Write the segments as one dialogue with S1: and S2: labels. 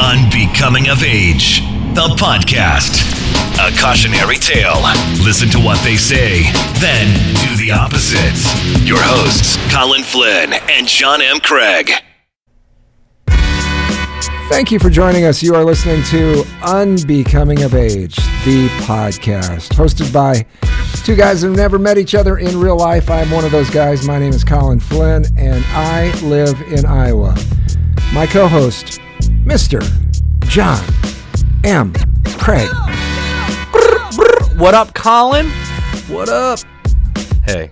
S1: Unbecoming of Age, the podcast. A cautionary tale. Listen to what they say, then do the opposite. Your hosts, Colin Flynn and John M. Craig.
S2: Thank you for joining us. You are listening to Unbecoming of Age, the podcast, hosted by two guys who've never met each other in real life. I'm one of those guys. My name is Colin Flynn, and I live in Iowa. My co host, Mr. John M. Craig.
S3: What up, Colin?
S2: What up?
S3: Hey,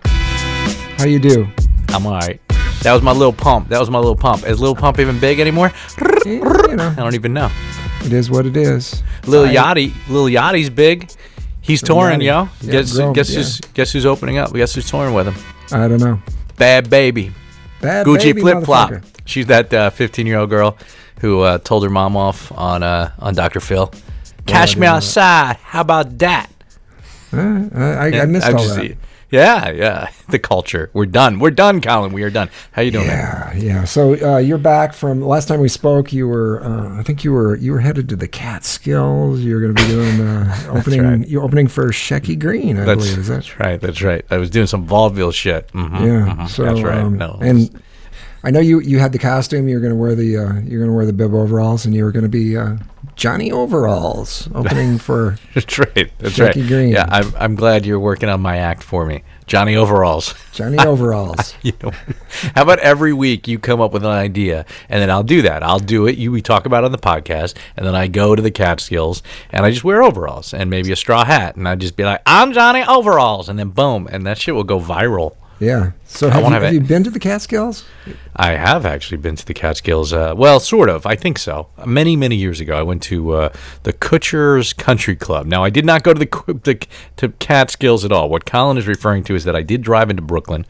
S2: How you do?
S3: I'm alright. That was my little pump. That was my little pump. Is little pump even big anymore?
S2: Eh, You know,
S3: I don't even know.
S2: it is what it is.
S3: Lil
S2: I-
S3: Yachty, Lil Yachty's big. He's touring,
S2: Yachty.
S3: yo.
S2: Yeah,
S3: guess
S2: grown,
S3: guess
S2: yeah.
S3: who's guess who's opening up? Guess who's touring with him?
S2: I don't know.
S3: Bad baby,
S2: Bad
S3: Gucci
S2: baby
S3: flip flop.
S2: motherfucker.
S3: She's that 15 year old girl who uh, told her mom off on uh, on Dr. Phil. Cash me
S2: know
S3: outside. How about that?
S2: Uh, I, I, I missed
S3: I'm
S2: all
S3: just-
S2: that.
S3: Yeah, yeah. The culture. We're done. We're done, Colin. We are done. How you doing? man?
S2: Yeah, yeah. So uh, you're back from last time we spoke. You were, uh, I think you were, you were headed to the Catskills. You're going to be doing uh, opening.
S3: right.
S2: You're opening for Shecky Greene, I
S3: That's,
S2: believe. Is that?
S3: that's right. That's right. I was doing some vaudeville shit. hmm
S2: Yeah. So
S3: that's right.
S2: um,
S3: no,
S2: and I know you you had the costume. You're going to wear the uh, you're going to wear the bib overalls, and you were going to be uh, Johnny Overalls opening for.
S3: that's right. That's
S2: Jackie
S3: right.
S2: Green.
S3: Yeah, I'm, I'm glad you're working on my act for me, Johnny Overalls.
S2: Johnny Overalls.
S3: you know, how about every week you come up with an idea, and then I'll do that. I'll do it. You we talk about it on the podcast, and then I go to the Catskills, and I just wear overalls and maybe a straw hat, and I just be like, "I'm Johnny Overalls," and then boom, and that shit will go viral.
S2: Yeah. So have, you,
S3: have
S2: have you been to the Catskills?
S3: I have actually been to the Catskills. Uh, well, sort of. I think so. Many, many years ago, I went to uh, the Kutsher's Country Club. Now, I did not go to the, the to Catskills at all. What Colin is referring to is that I did drive into Brooklyn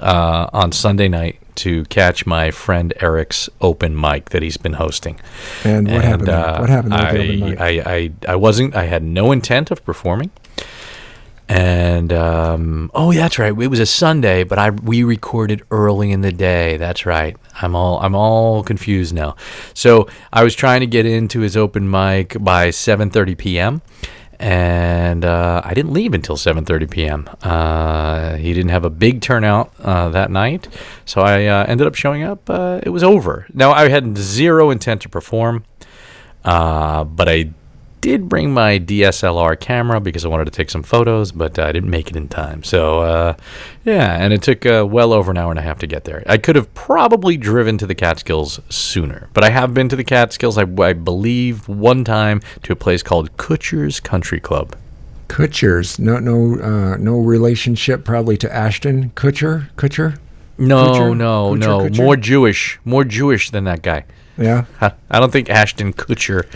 S3: uh, on Sunday night to catch my friend Eric's open mic that he's been hosting.
S2: And what happened?
S3: uh,
S2: what happened there the
S3: I? I, I, I wasn't. I had no intent of performing. And um, oh, yeah, that's right. It was a Sunday, but I we recorded early in the day. That's right. I'm all I'm all confused now. So I was trying to get into his open mic by 7:30 p.m. And uh, I didn't leave until 7:30 p.m. Uh, he didn't have a big turnout uh, that night, so I uh, ended up showing up. Uh, it was over. Now I had zero intent to perform, uh, but I did bring my DSLR camera because I wanted to take some photos, but I didn't make it in time. So, uh, yeah, and it took uh, well over an hour and a half to get there. I could have probably driven to the Catskills sooner, but I have been to the Catskills, I, I believe, one time to a place called Kutsher's Country Club.
S2: Kutshers. No, no, uh, no relationship probably to Ashton Kutcher. Kutcher.
S3: No,
S2: Kutcher?
S3: no,
S2: Kutcher,
S3: no.
S2: Kutcher?
S3: More Jewish. More Jewish than that guy.
S2: Yeah.
S3: I I don't think Ashton Kutcher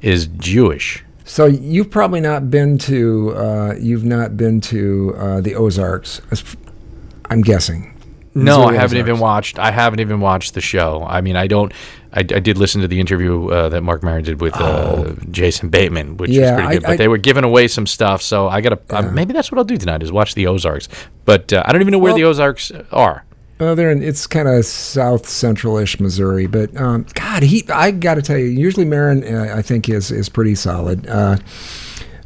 S3: is Jewish.
S2: So you've probably not been to. Uh, you've not been to uh, the Ozarks. I'm guessing.
S3: No, I haven't
S2: Ozarks.
S3: even watched. I haven't even watched the show. I mean, I don't. I, I did listen to the interview uh, that Marc Maron did with uh, Jason Bateman, which
S2: Oh. Yeah,
S3: was pretty
S2: I-
S3: good. But
S2: I-
S3: they were giving away some stuff, so I gotta. Uh, maybe that's what I'll do tonight is watch the Ozarks. But uh, I don't even know where
S2: Well-
S3: the Ozarks are.
S2: Well, they're in, it's kind of south central-ish Missouri, but um, God, he I got to tell you, usually Maron uh, I think is is pretty solid. Uh,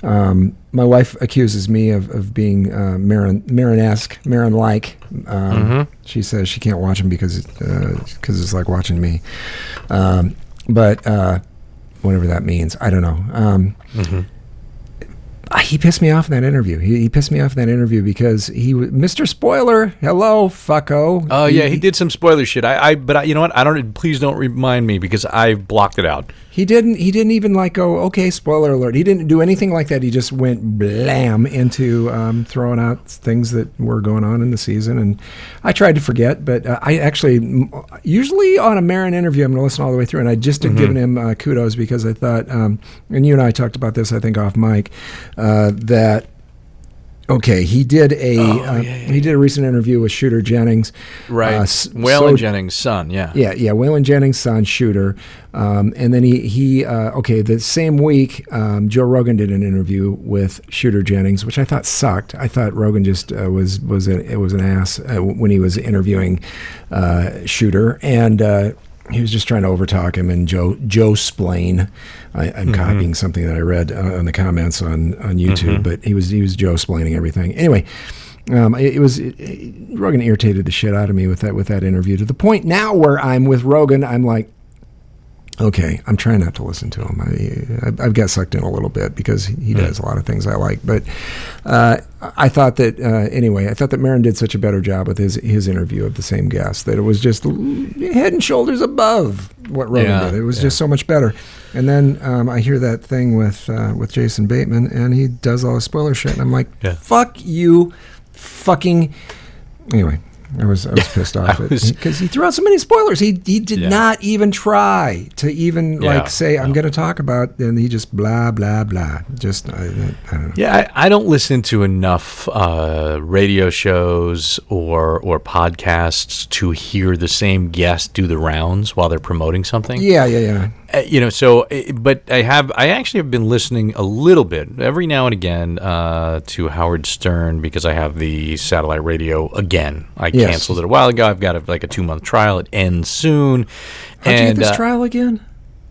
S2: um, my wife accuses me of, of being uh, Maron Maron-esque, Maron-like. Um, She says she can't watch him because because it's like watching me. Um, but uh, whatever that means, I don't know. Um, uh, he pissed me off in that interview. He, he pissed me off in that interview because he, w- Mr. Spoiler, hello, fucko.
S3: Oh yeah, he did some spoiler shit. I, I but I, you know what? I don't. Please don't remind me because I blocked it out.
S2: He didn't. He didn't even like go. Okay, spoiler alert. He didn't do anything like that. He just went blam into um, throwing out things that were going on in the season. And I tried to forget, but uh, I actually usually on a Maron interview, I'm going to listen all the way through. And I just had given him uh, kudos because I thought, um, and you and I talked about this, I think off mic, uh, that. Okay, he did a uh, he did a recent interview with Shooter Jennings,
S3: Right,
S2: Uh,
S3: Waylon
S2: so-
S3: Jennings' son. Yeah.
S2: yeah, yeah. Waylon Jennings' son, Shooter, um, and then he he uh, okay. The same week, um, Joe Rogan did an interview with Shooter Jennings, which I thought sucked. I thought Rogan just uh, was was a, it was an ass uh, when he was interviewing uh, Shooter, and uh, he was just trying to overtalk him and Joe Joe splain. I, I'm copying something that I read uh, on the comments on on YouTube, but he was he was Joe splaining everything. Anyway, um, it, it was it, it- Rogan irritated the shit out of me with that with that interview to the point now where I'm with Rogan, I'm like, okay, I'm trying not to listen to him. I, I've- I've got sucked in a little bit because he does a lot of things I like. But uh, I thought that uh, anyway, I thought that Maron did such a better job with his his interview of the same guest that it was just head and shoulders above what Rogan
S3: Yeah,
S2: did. It was
S3: yeah.
S2: just so much better. And then um, I hear that thing with uh, with Jason Bateman, and he does all the spoiler shit, and I'm like,
S3: Yeah.
S2: fuck you, fucking. Anyway. I was I was pissed off because he threw out so many spoilers. He he did
S3: Yeah.
S2: not even try to even
S3: Yeah,
S2: like say I'm
S3: no.
S2: going to talk about, and he just blah blah blah. Just I, I don't know.
S3: Yeah, I, I don't listen to enough uh, radio shows or or podcasts to hear the same guest do the rounds while they're promoting something.
S2: Yeah, yeah, yeah.
S3: Uh, you know, so uh, but I have I actually have been listening a little bit every now and again uh, to Howard Stern because I have the satellite radio again. I
S2: Yes.
S3: canceled it a while ago. I've got a, like a two month trial. It ends soon.
S2: How'd you get this
S3: uh,
S2: trial again?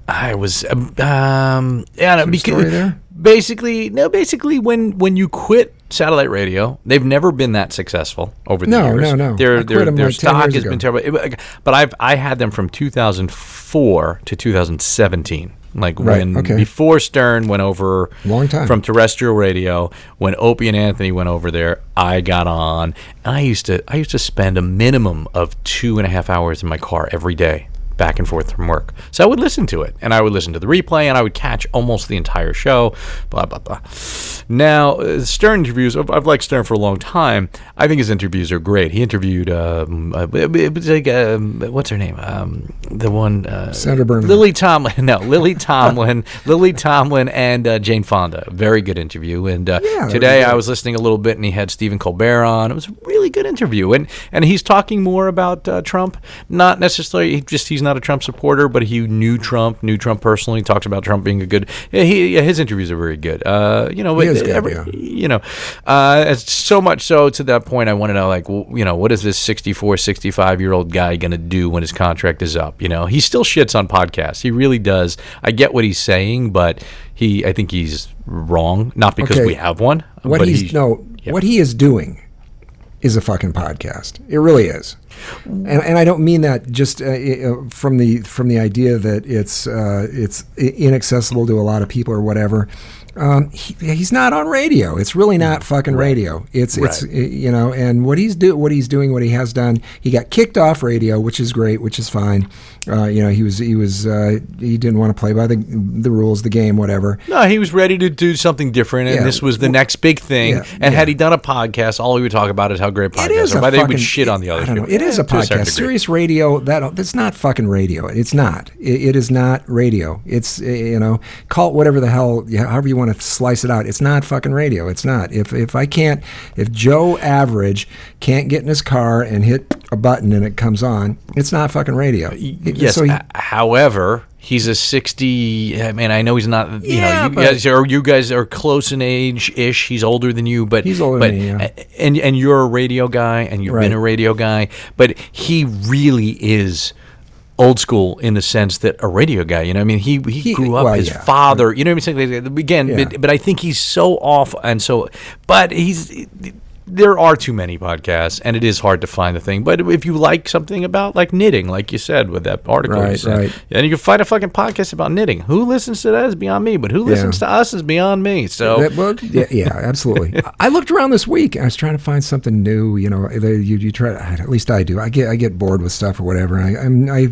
S3: I was um, um yeah no, because basically no basically when when you quit satellite radio they've never been that successful over the
S2: No,
S3: years.
S2: no, no. no.
S3: Their their, their stock has
S2: ago.
S3: been terrible. It- but I've I had them from 2004 to 2017. Like
S2: Right,
S3: when
S2: okay.
S3: before Stern went over
S2: Long time.
S3: from terrestrial radio, when Opie and Anthony went over there, I got on, and I used to I used to spend a minimum of two and a half hours in my car every day, back and forth from work. So I would listen to it, and I would listen to the replay, and I would catch almost the entire show. Blah blah blah. Now uh, Stern interviews, I've, I've liked Stern for a long time. I think his interviews are great. He interviewed, um, uh, it, it was like um, what's her name, um, the one uh,
S2: Sandra Bernhard.
S3: Lily Tomlin. No, Lily Tomlin, Lily Tomlin, and uh, Jane Fonda. Very good interview. And uh,
S2: Yeah,
S3: today I was listening a little bit, and he had Stephen Colbert on. It was a really good interview, and and he's talking more about uh, Trump. Not necessarily he just he's not a Trump supporter, but he knew Trump, knew Trump personally. Talks about Trump being a good. He yeah, his interviews are very good. Uh, you know,
S2: He is good,
S3: every-
S2: yeah.
S3: you know, uh, it's so much so to that point. I want to know, like, well, you know, what is this 64, 65 year old guy going to do when his contract is up? You know, he still shits on podcasts. He really does. I get what he's saying, but he, I think he's wrong. Not because
S2: Okay.
S3: we have one.
S2: What
S3: but
S2: he's
S3: he-
S2: no,
S3: yeah.
S2: what he is doing is a fucking podcast. It really is, and and I don't mean that just uh, uh, from the from the idea that it's uh, it's inaccessible to a lot of people or whatever. Um, he, he's not on radio. It's really not fucking radio. It's it's
S3: Right.
S2: uh, you know, and what he's do what he's doing, what he has done. He got kicked off radio, which is great, which is fine. Uh, you know, he was he was uh, he didn't want to play by the the rules, the game, whatever.
S3: No, he was ready to do something different, and
S2: Yeah.
S3: this was the next big thing.
S2: Yeah,
S3: And had he done a podcast, all he would talk about is how great podcasts
S2: It is
S3: are.
S2: a
S3: they
S2: fucking,
S3: would shit on the other
S2: know.
S3: people.
S2: It is a podcast.
S3: degree.
S2: Sirius radio. That that's not fucking radio. It's not. It, it is not radio. It's you know call it whatever the hell, however you want to slice it out. It's not fucking radio. It's not. If if I can't, if Joe Average can't get in his car and hit a button and it comes on, it's not fucking radio.
S3: Yes.
S2: So he,
S3: however, he's a sixty. I mean, I know he's not. You
S2: Yeah,
S3: know, you guys are you guys are close in age ish. He's older than you, but
S2: He's older
S3: but,
S2: than me, yeah.
S3: And and you're a radio guy, and you've been a radio guy, but he really is. Old school in the sense that a radio guy, you know, I mean, he he,
S2: He-
S3: grew up.
S2: well,
S3: his
S2: yeah.
S3: father, you know, what I'm saying again, but, but I think he's so off and so, but he's there are too many podcasts, and it is hard to find the thing. But if you like something about like knitting, like you said with that article, you
S2: Right,
S3: said,
S2: right.
S3: and you can find a fucking podcast about knitting. Who listens to that is beyond me, but who listens to us is beyond me. So
S2: That- well, yeah, yeah, absolutely. I looked around this week. I was trying to find something new. You know, you, you try. At least I do. I get I get bored with stuff or whatever. I, I'm I.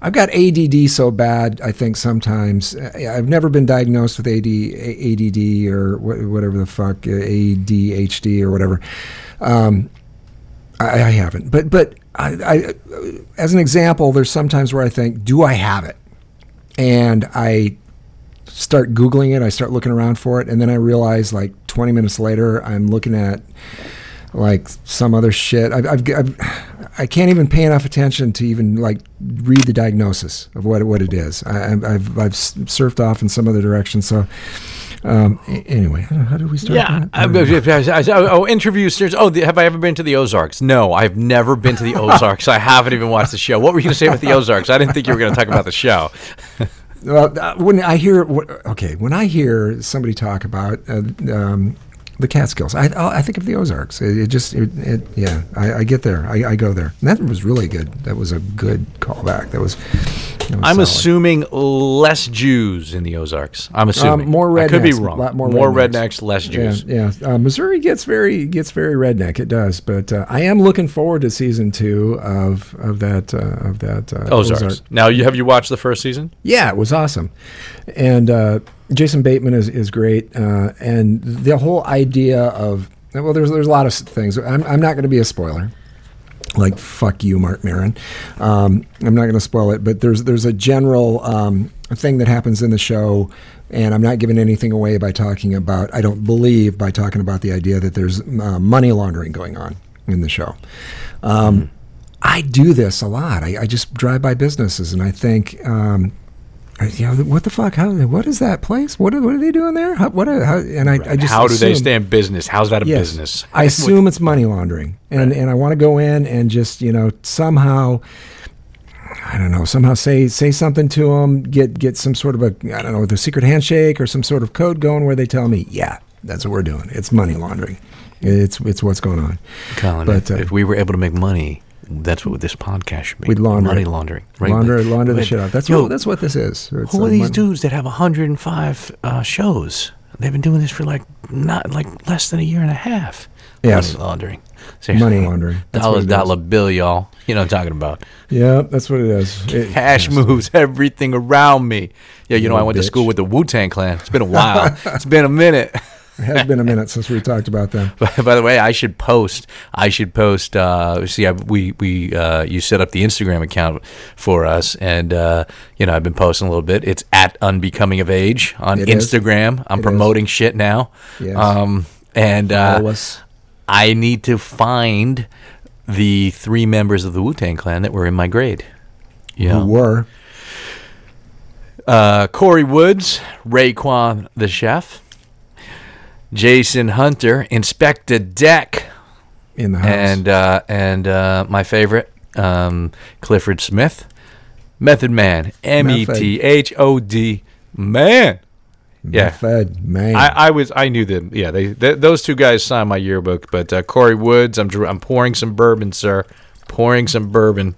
S2: I've got ADD so bad. I think sometimes I've never been diagnosed with AD, ADD or whatever the fuck ADHD or whatever. Um, I, I haven't. But but I, I, as an example, there's sometimes where I think, do I have it? And I start googling it i start looking around for it and then i realize like 20 minutes later i'm looking at like some other shit I've, I've, I've i can't even pay enough attention to even like read the diagnosis of what what it is I, I've, I've surfed off in some other direction so Um, anyway, how did we start?
S3: Yeah.
S2: that?
S3: I- I- I- I- oh, interview series. Oh, the, have I ever been to the Ozarks? No, I've never been to the Ozarks. I haven't even watched the show. What were you going to say about the Ozarks? I didn't think you were going to talk about the show.
S2: Well, uh, when I hear, okay, when I hear somebody talk about uh, um, the Catskills, I, oh, I think of the Ozarks. It, it just, it, it, yeah, I, I get there. I, I go there. And that was really good. That was a good callback. That was.
S3: I'm
S2: solid.
S3: assuming less Jews in the Ozarks. I'm assuming
S2: Um, more rednecks.
S3: I could be
S2: a
S3: wrong.
S2: lot more,
S3: rednecks. less Jews.
S2: yeah. Uh, Missouri gets very gets very redneck. It does, but uh, I am looking forward to season two of of that uh, of that uh,
S3: Ozarks.
S2: Ozark.
S3: Now, you have you watched the first season?
S2: Yeah, it was awesome, and uh, Jason Bateman is is great, uh, and the whole idea of well, there's there's a lot of things. I'm I'm not going to be a spoiler. Like fuck you, Marc Maron. Um, I'm not going to spoil it, but there's there's a general um, thing that happens in the show, and I'm not giving anything away by talking about. I don't believe by talking about the idea that there's uh, money laundering going on in the show. Um, I do this a lot. I, I just drive by businesses and I think, um, you know, what the fuck? How? What is that place? What are, what are they doing there? How, what? Are, how, and I, I just
S3: How do they stay in business? How's that a
S2: Yes.
S3: business?
S2: I assume it's money laundering, and and I want to go in and just you know somehow. I don't know. Somehow say say something to them. Get get some sort of a I don't know the secret handshake or some sort of code going where they tell me, yeah, that's what we're doing. It's money laundering. It's it's what's going on.
S3: Colin,
S2: But,
S3: if,
S2: uh,
S3: if we were able to make money, that's what this podcast should be.
S2: We'd launder
S3: money laundering. Right?
S2: Launder launder the shit out. That's
S3: Yo,
S2: what that's what this is. It's
S3: Who are these
S2: mon-
S3: dudes that have 105 uh, shows? They've been doing this for like not like less than a year and a half.
S2: Yes.
S3: Money laundering. Seriously.
S2: Money laundering. That's
S3: dollar dollar bill, y'all. You know what I'm talking about.
S2: Yeah, that's what it is. It-
S3: Cash moves everything around me. Yeah, you know, I went to school with the Wu Tang Clan. It's been a while. it's been a minute.
S2: It has been a minute since we talked about them.
S3: By, by the way, I should post. I should post. Uh, see, I, we we uh, you set up the Instagram account for us, and uh, you know I've been posting a little bit. It's at unbecoming of age on
S2: It is.
S3: Instagram. I'm
S2: It is.
S3: promoting shit now.
S2: Yes.
S3: Um, and uh. I need to find the three members of the Wu Tang Clan that were in my grade. Yeah.
S2: Who were
S3: uh, Corey Woods, Raekwon the chef, Jason Hunter, Inspectah Deck,
S2: in the house?
S3: and uh, and uh, my favorite, um, Clifford Smith, Method Man, M E T H O D Man. Yeah.
S2: Fed man.
S3: I, I was I knew them. Yeah, they, th those two guys signed my yearbook. But uh, Corey Woods, I'm I'm pouring some bourbon, sir. Pouring some bourbon.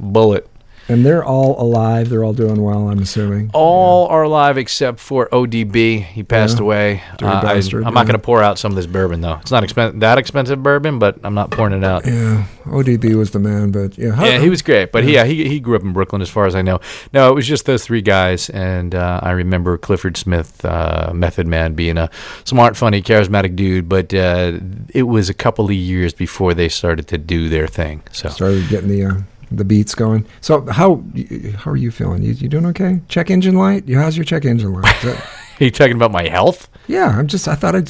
S3: Bulleit.
S2: And they're all alive. They're all doing well. I'm assuming.
S3: All are alive except for ODB. He passed
S2: Yeah.
S3: away. Uh, I,
S2: bastard,
S3: am not going to pour out some of this bourbon though. It's not expen- that expensive bourbon, but I'm not pouring it out.
S2: Yeah, ODB was the man, but yeah, how-
S3: Yeah, he was great, but he, yeah, he he grew up in Brooklyn, as far as I know. No, it was just those three guys, and uh, I remember Clifford Smith, uh, Method Man, being a smart, funny, charismatic dude. But uh, it was a couple of years before they started to do their thing. So
S2: started getting the uh, the beats going. So how how are you feeling? You, you doing okay? Check engine light. You how's your check engine light? That-
S3: are you talking about my health?
S2: yeah, I'm just I thought I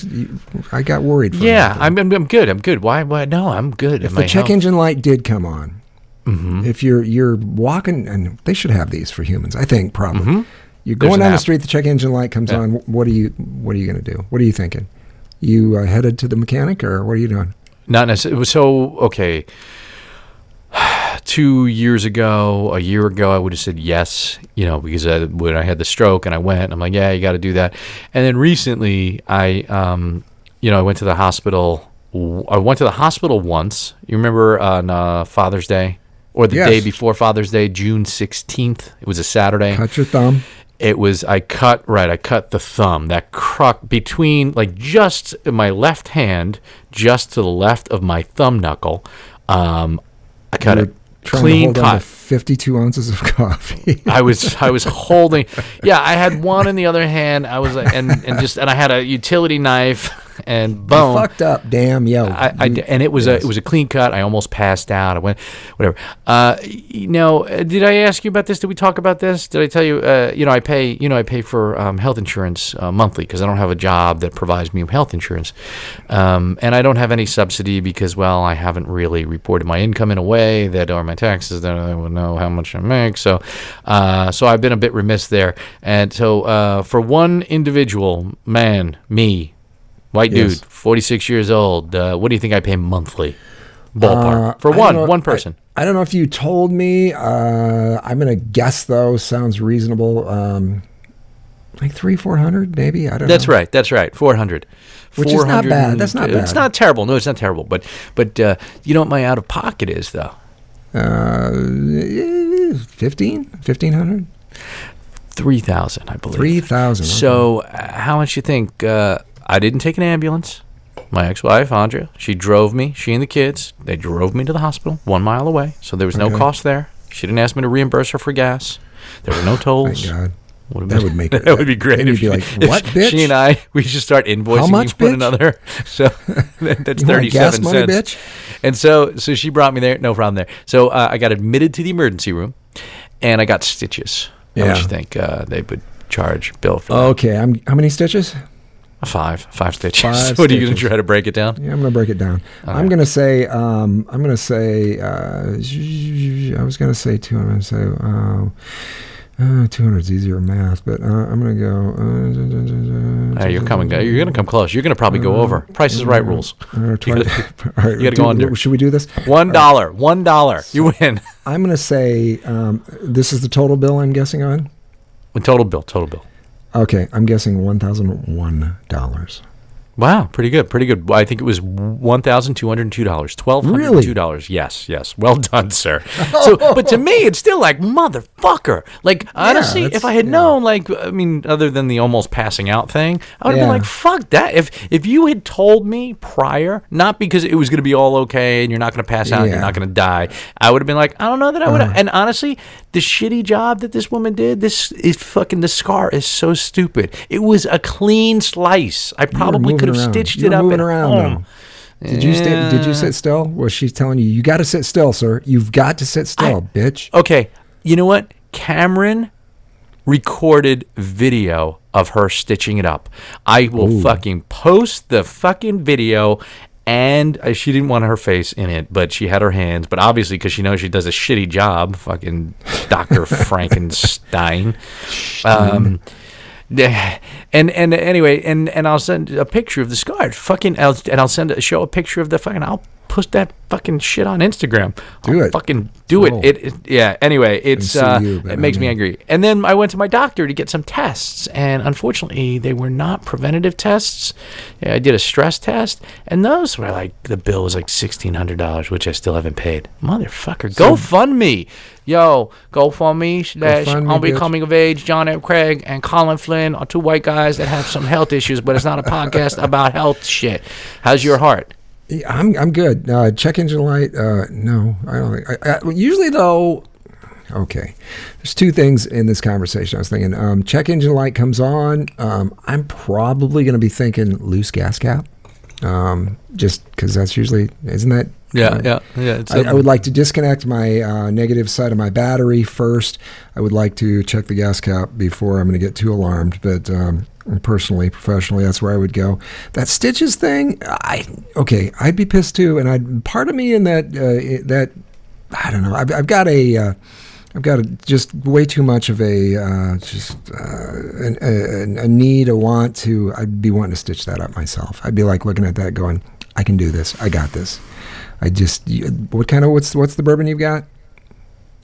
S2: I got worried. For
S3: Yeah. I'm, I'm I'm good. I'm good. Why? Why? No, I'm good.
S2: if the check
S3: health-
S2: engine light did come on,
S3: Mm-hmm.
S2: if you're you're walking and they should have these for humans, I think probably. You're
S3: Mm-hmm. There's
S2: going down the street, the check engine light comes
S3: Yeah.
S2: on. What are you what are you going to do? What are you thinking? You uh, headed to the mechanic or what are you doing?
S3: Not necessarily. So okay. Two years ago, a year ago, I would have said yes, you know, because I, when I had the stroke and I went, I'm like, yeah, you got to do that. And then recently, I, um, you know, I went to the hospital. I went to the hospital once. You remember on uh, Father's Day or the
S2: Yes.
S3: day before Father's Day, June 16th? It was a Saturday
S2: Cut your thumb.
S3: it was I cut right I cut the thumb that cruck between like just my left hand just to the left of my thumb knuckle um I cut it. clean
S2: to hold on
S3: cut
S2: 52 ounces of coffee.
S3: I was I was holding yeah I had one in the other hand I was like and and just and I had a utility knife and boom.
S2: Fucked up, damn yo.
S3: I, I and it was a it was a clean cut. I almost passed out. I went, whatever. Uh, you know, uh, did I ask you about this? Did we talk about this? Did I tell you? Uh, you know, I pay. You know, I pay for um, health insurance uh, monthly because I don't have a job that provides me with health insurance, um, and I don't have any subsidy because well, I haven't really reported my income in a way that or my taxes that I would know how much I make. So, uh, so I've been a bit remiss there. And so, uh, for one individual man, me, White
S2: Yes.
S3: dude, 46 years old. Uh, what do you think I pay monthly? Ballpark.
S2: Uh,
S3: For one,
S2: know-
S3: one person.
S2: I, I don't know if you told me. Uh, I'm gonna guess though. Sounds reasonable. Um, like three, four hundred, maybe. I don't
S3: That's
S2: know.
S3: right. That's right. 400.
S2: Which is not bad. That's not
S3: It's not terrible. No, it's not terrible. But but uh, you know what my out of pocket is though?
S2: Uh, 15, 1500,
S3: 3,000, I believe.
S2: 3000. okay.
S3: So, uh, how much you think? Uh, I didn't take an ambulance. My ex-wife, Andrea, she drove me. She and the kids, they drove me to the hospital, one mile away. So there was no
S2: Okay.
S3: cost there. She didn't ask me to reimburse her for gas. There were no tolls.
S2: Thank God.
S3: Would
S2: That would make
S3: that would be great. If
S2: you'd be like, "What,
S3: she-
S2: bitch?
S3: She and I, we should start invoicing
S2: much,
S3: one
S2: bitch?
S3: another. So that- that's thirty-seven
S2: money,
S3: cents.
S2: bitch?
S3: And so, so she brought me there. No problem there. So uh, I got admitted to the emergency room, and I got stitches. How much
S2: Yeah.
S3: you think uh, they would charge Bill for that?
S2: Okay, I'm. How many stitches?
S3: Five, five stitches.
S2: Five
S3: what are you going to try to break it down?
S2: Yeah, I'm gonna break it down. I'm gonna say. Um, I'm gonna say. Uh, I was gonna say two. I'm gonna say. Uh, uh, 200 is easier math, but uh, I'm gonna go. Uh,
S3: Hey, you're coming. You're going to come close. You're going to probably go over. Price is right rules.
S2: Uh, twi-
S3: You gotta-
S2: right,
S3: you gotta go under.
S2: Should we do this?
S3: One dollar. One dollar. You win.
S2: I'm gonna say um, this is the total bill. I'm guessing on.
S3: Total bill. Total bill.
S2: Okay, I'm guessing one thousand one dollars.
S3: Wow, pretty good, pretty good. I think it was one thousand two hundred two dollars, twelve hundred two dollars. Yes, yes. Well done, sir. So, but to me, it's still like motherfucker. Like honestly, if I had
S2: yeah.
S3: known, like, I mean, other than the almost passing out thing, I would have
S2: Yeah.
S3: been like, fuck that. If if you had told me prior, not because it was going to be all okay and you're not going to pass out, and you're not going to die, I would have been like, I don't know that I would. have
S2: Uh-huh.
S3: And honestly, the shitty job that this woman did, this is fucking. The scar is so stupid. It was a clean slice. I probably could have stitched it up at
S2: around,
S3: home.
S2: Did you stay, Did you sit still? Was she telling you you got to sit still, sir? You've got to sit still, bitch.
S3: Okay, you know what? Cameron recorded video of her stitching it up. I will fucking post the fucking video. And uh, she didn't want her face in it, but she had her hands. But obviously, because she knows she does a shitty job, fucking Doctor Frankenstein. Um, and and anyway, and and I'll send a picture of the scar. Fucking, I'll, and I'll send a, show a picture of the fucking. I'll post that fucking shit on Instagram.
S2: Do
S3: I'll
S2: it.
S3: Fucking do it. It, it. Yeah. Anyway, it's uh,
S2: you,
S3: it makes
S2: I
S3: me angry. And then I went to my doctor to get some tests, and unfortunately, they were not preventative tests. Yeah, I did a stress test, and those were like the bill was like sixteen hundred dollars, which I still haven't paid. Motherfucker, go fund me. Yo, GoFundMe slash
S2: GoFundMe,
S3: I'm
S2: bitch.
S3: becoming of age. John F. Craig and Colin Flynn are two white guys that have some health issues, but it's not a podcast about health shit. How's your heart?
S2: Yeah, I'm I'm good. Uh, check engine light. Uh, no, I don't think. I, I, usually though, okay. There's two things in this conversation. I was thinking. Um, check engine light comes on. Um, I'm probably going to be thinking loose gas cap. Um, just because that's usually isn't that
S3: Yeah, yeah, yeah.
S2: I, I would like to disconnect my uh, negative side of my battery first. I would like to check the gas cap before I'm going to get too alarmed. But um, personally, professionally, that's where I would go. That stitches thing, I okay, I'd be pissed too. And I'd part of me in that uh, that I don't know. I've, I've got a. Uh, I've got a, just way too much of a uh, just uh, an, a, a need, a want to. I'd be wanting to stitch that up myself. I'd be like looking at that, going, "I can do this. I got this." I just what kind of what's what's the bourbon you've got?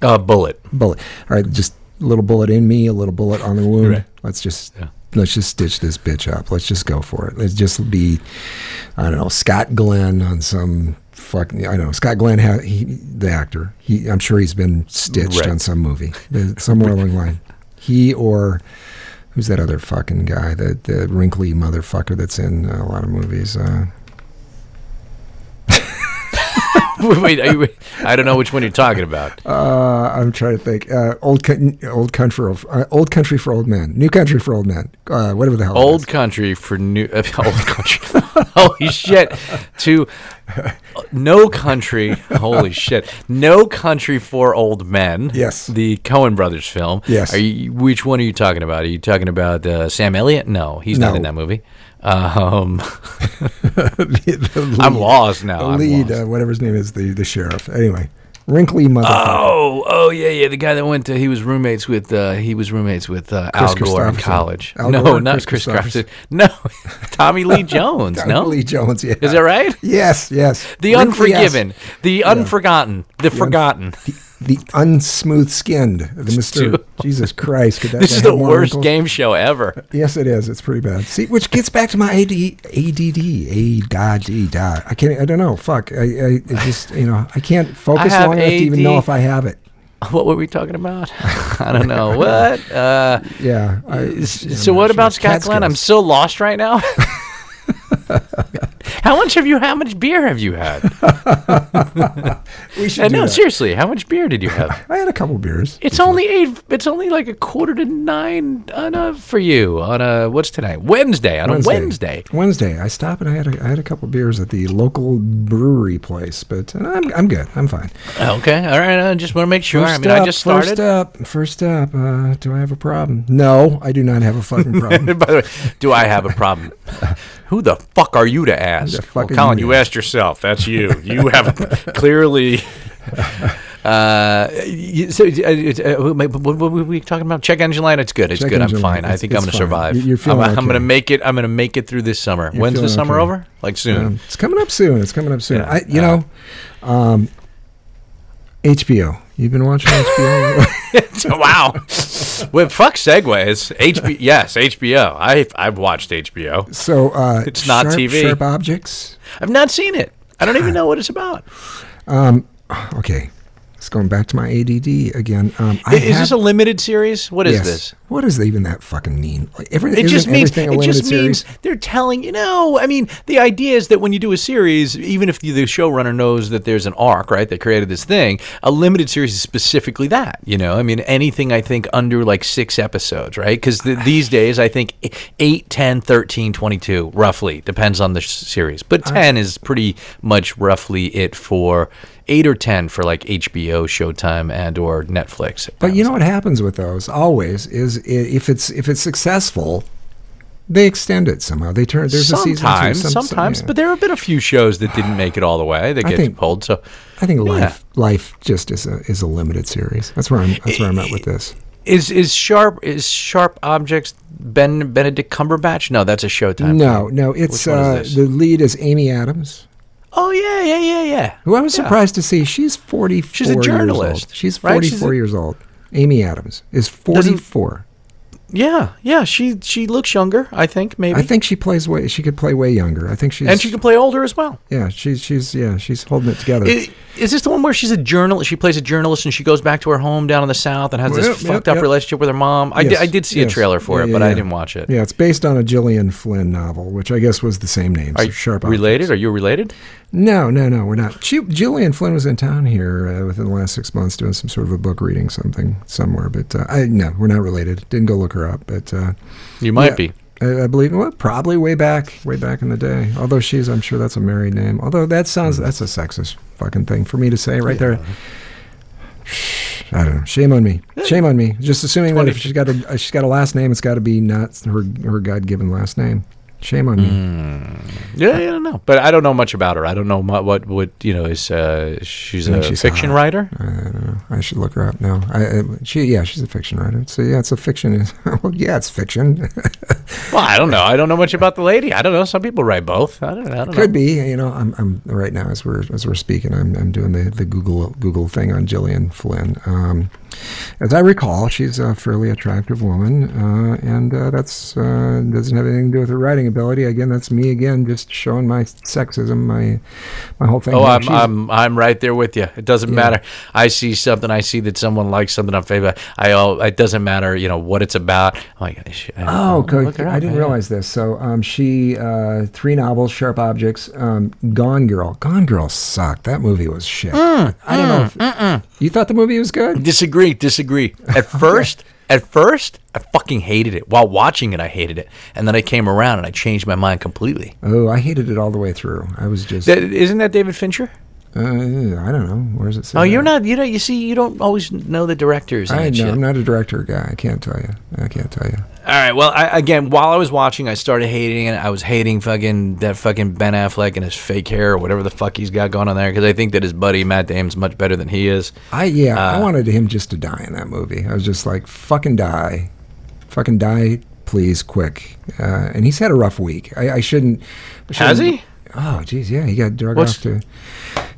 S3: uh, Bulleit.
S2: Bulleit. All right, just a little bullet in me, a little bullet on the wound.
S3: Right.
S2: Let's just
S3: Yeah.
S2: Let's just stitch this bitch up. Let's just go for it. Let's just be I don't know Scott Glenn on some fucking I don't know Scott Glenn ha, he, the actor. He I'm sure he's been stitched
S3: Right.
S2: on some movie somewhere along the line. He or who's that other fucking guy the the wrinkly motherfucker that's in a lot of movies. Uh,
S3: Wait, you, I don't know which one you're talking about.
S2: Uh, I'm trying to think. Uh, old, old country, uh, old country for old men, new country for old men, uh, whatever the hell.
S3: Old country for new uh, old country. holy shit! To no country. Holy shit! No country for old men.
S2: Yes.
S3: the Coen brothers film.
S2: Yes.
S3: Are you? Which one are you talking about? Are you talking about uh, Sam Elliott? No, he's not in that movie. Um,
S2: the
S3: I'm lost now.
S2: The
S3: I'm
S2: lead, uh, whatever his name is, the the sheriff. Anyway, wrinkly motherfucker.
S3: Oh, oh yeah, yeah. The guy that went to he was roommates with uh, he was roommates with uh, Al Gore in college.
S2: Al
S3: no,
S2: Gore,
S3: not Kris
S2: Kris
S3: Kristofferson. No, Tommy Lee Jones.
S2: Tommy
S3: no,
S2: Lee Jones. Yeah.
S3: is that right?
S2: Yes, yes.
S3: The
S2: Wrinkly ass-
S3: unforgiven, the unforgotten, the forgotten.
S2: the unsmooth skinned, the Mister. Jesus Christ! Could that
S3: This is the worst game show ever.
S2: Yes, it is. It's pretty bad. See, which gets back to my AD, ADD, A da I can't. I don't know. Fuck. I, I it just you know I can't focus
S3: have
S2: long enough to even know if I have it.
S3: What were we talking about? I don't know. What? Uh,
S2: Yeah. I,
S3: so what
S2: sure.
S3: about Scott Glenn? I'm so lost right now. How much have you? How much beer have you had?
S2: We should
S3: Uh, no,
S2: that.
S3: seriously. How much beer did you have?
S2: I had a couple beers.
S3: It's only eight. It's only like a quarter to nine on a for you on a what's tonight? Wednesday on a Wednesday.
S2: Wednesday. I stopped and I had a, I had a couple beers at the local brewery place, but uh, I'm I'm good. I'm fine.
S3: Okay, all right. I just want to make sure. I
S2: First
S3: mean,
S2: up,
S3: I just started.
S2: First up, first up. Uh, do I have a problem? No, I do not have a fucking problem.
S3: By the way, do I have a problem? Who the fuck are you to ask?
S2: Fuck
S3: Well, Colin,
S2: you
S3: asked yourself. That's you. You have clearly. Uh, so, uh, uh, what, were we talking about? Check engine light. It's good. It's
S2: Check
S3: good. I'm fine. I think I'm going to survive.
S2: You- you're feeling
S3: I'm, I'm going to make it. I'm going to make it through this summer.
S2: You're
S3: When's the summer
S2: okay.
S3: over? Like soon.
S2: Um, it's coming up soon. It's coming up soon.
S3: Yeah.
S2: I, you
S3: Uh,
S2: know, um, HBO. You've been watching HBO?
S3: wow. well, fuck segues. HBO. Yes, HBO. I I've watched HBO.
S2: so uh,
S3: It's not
S2: sharp,
S3: TV.
S2: Sharp objects.
S3: I've not seen it. I don't even know what it's about.
S2: Okay, it's going back to my ADD again. Um, I
S3: Is
S2: have-
S3: this a limited series? What is
S2: yes.
S3: this?
S2: What does even that fucking mean? Like, every,
S3: It just means it just means
S2: series?
S3: they're telling you know. I mean, the idea is that when you do a series, even if the, the showrunner knows that there's an arc, right? They created this thing. A limited series is specifically that. You know, I mean, anything I think under like six episodes, right? Because these days, I think 8, 10, 13, 22, roughly depends on the s- series, but ten is pretty much roughly it for. Eight or ten for like HBO, Showtime, and or Netflix.
S2: But you know what happens with those always is i- if it's if it's successful, they extend it somehow. They turn there's a season two.
S3: sometimes,
S2: some- some-
S3: sometimes,
S2: yeah.
S3: but there have been a few shows that didn't make it all the way. They
S2: I
S3: get
S2: think-
S3: pulled. So,
S2: I think
S3: Yeah.
S2: life life just is a is a limited series. That's where I'm that's where I'm at with this.
S3: is is sharp is sharp objects Ben Benedict Cumberbatch? No, that's a Showtime.
S2: No,
S3: thing.
S2: no, it's
S3: Which one is
S2: uh, the lead is Amy Adams,
S3: Oh yeah, yeah, yeah, yeah.
S2: who I was
S3: Yeah.
S2: surprised to see. She's 44
S3: She's a
S2: years
S3: journalist,
S2: old. She's
S3: right?
S2: 44
S3: She's a-
S2: years old. Amy Adams is
S3: Doesn't-
S2: 44.
S3: Yeah, yeah. She she looks younger. I think maybe.
S2: I think she plays way she could play way younger. I think she's
S3: and she can play older as well.
S2: yeah, she's she's yeah, she's holding it together.
S3: I- Is this the one where she's a journalist? She plays a journalist and she goes back to her home down in the south and has this
S2: Yep, yep,
S3: fucked up
S2: yep.
S3: relationship with her mom. I, did,
S2: Yes,
S3: I did see a trailer for
S2: Yeah,
S3: it,
S2: yeah,
S3: but I didn't watch it.
S2: yeah, it's based on a Gillian Flynn novel, which I guess was the same name.
S3: Are you
S2: Sharp
S3: related?
S2: Objects.
S3: Are you related?
S2: No, no, no, we're not. She, Gillian Flynn was in town here uh, within the last six months doing some sort of a book reading something somewhere, but uh, I no, we're not related. Didn't go look her up, but uh,
S3: You might
S2: Yeah.
S3: be.
S2: I, I believe well, probably way back, way back in the day. Although she's, I'm sure that's a married name. Although that sounds that's a sexist fucking thing for me to say right there. I don't know. Shame on me. Shame on me. Just assuming that if she's got a she's got a last name, it's got to be not her her God given last name. Shame on you.
S3: Yeah, yeah, I don't know, but I don't know much about her. I don't know what what you know is. Uh, she's a
S2: she's
S3: fiction
S2: hot.
S3: writer.
S2: I don't know. I should look her up now. I, I she yeah, she's a fiction writer. So yeah, it's a fiction. well, yeah, it's fiction.
S3: Well, I don't know. I don't know much about the lady. I don't know. Some people write both. I don't, I don't
S2: Could
S3: know.
S2: be. You know, I'm, I'm right now as we're as we're speaking. I'm, I'm doing the, the Google Google thing on Gillian Flynn. Um, as I recall, she's a fairly attractive woman, uh, and uh, that's uh, doesn't have anything to do with her writing ability. Again, that's me again, just showing my sexism, my my whole thing.
S3: Oh. I'm, I'm I'm right there with you. It doesn't
S2: Yeah.
S3: matter. I see something. I see that someone likes something on Facebook. I all. It doesn't matter. You know what it's about. I'm like, I-
S2: Oh,
S3: I'll
S2: good.
S3: look her
S2: I didn't realize this. So, um, she uh, three novels, Sharp Objects, um, Gone Girl. Gone Girl sucked. That movie was shit.
S3: Mm,
S2: I don't know. If, you thought the movie was good?
S3: Disagree. Disagree. At first, at first, I fucking hated it. While watching it, I hated it, and then I came around and I changed my mind completely.
S2: Oh, I hated it all the way through. I was just.
S3: Th- Isn't that David Fincher?
S2: Uh, I don't know. Where's it? say
S3: Oh, you're
S2: that?
S3: not. You know. You see, you don't always know the directors.
S2: I know. I'm not a director guy. I can't tell you. I can't tell you.
S3: All right. Well, I, again, while I was watching, I started hating it. I was hating fucking that fucking Ben Affleck and his fake hair or whatever the fuck he's got going on there because I think that his buddy Matt Damon's much better than he is.
S2: I yeah.
S3: Uh,
S2: I wanted him just to die in that movie. I was just like, fucking die, fucking die, please, quick. Uh, and he's had a rough week. I, I shouldn't. I
S3: Has
S2: shouldn't-
S3: he?
S2: Oh, geez, yeah. He got drug
S3: What's-
S2: off to.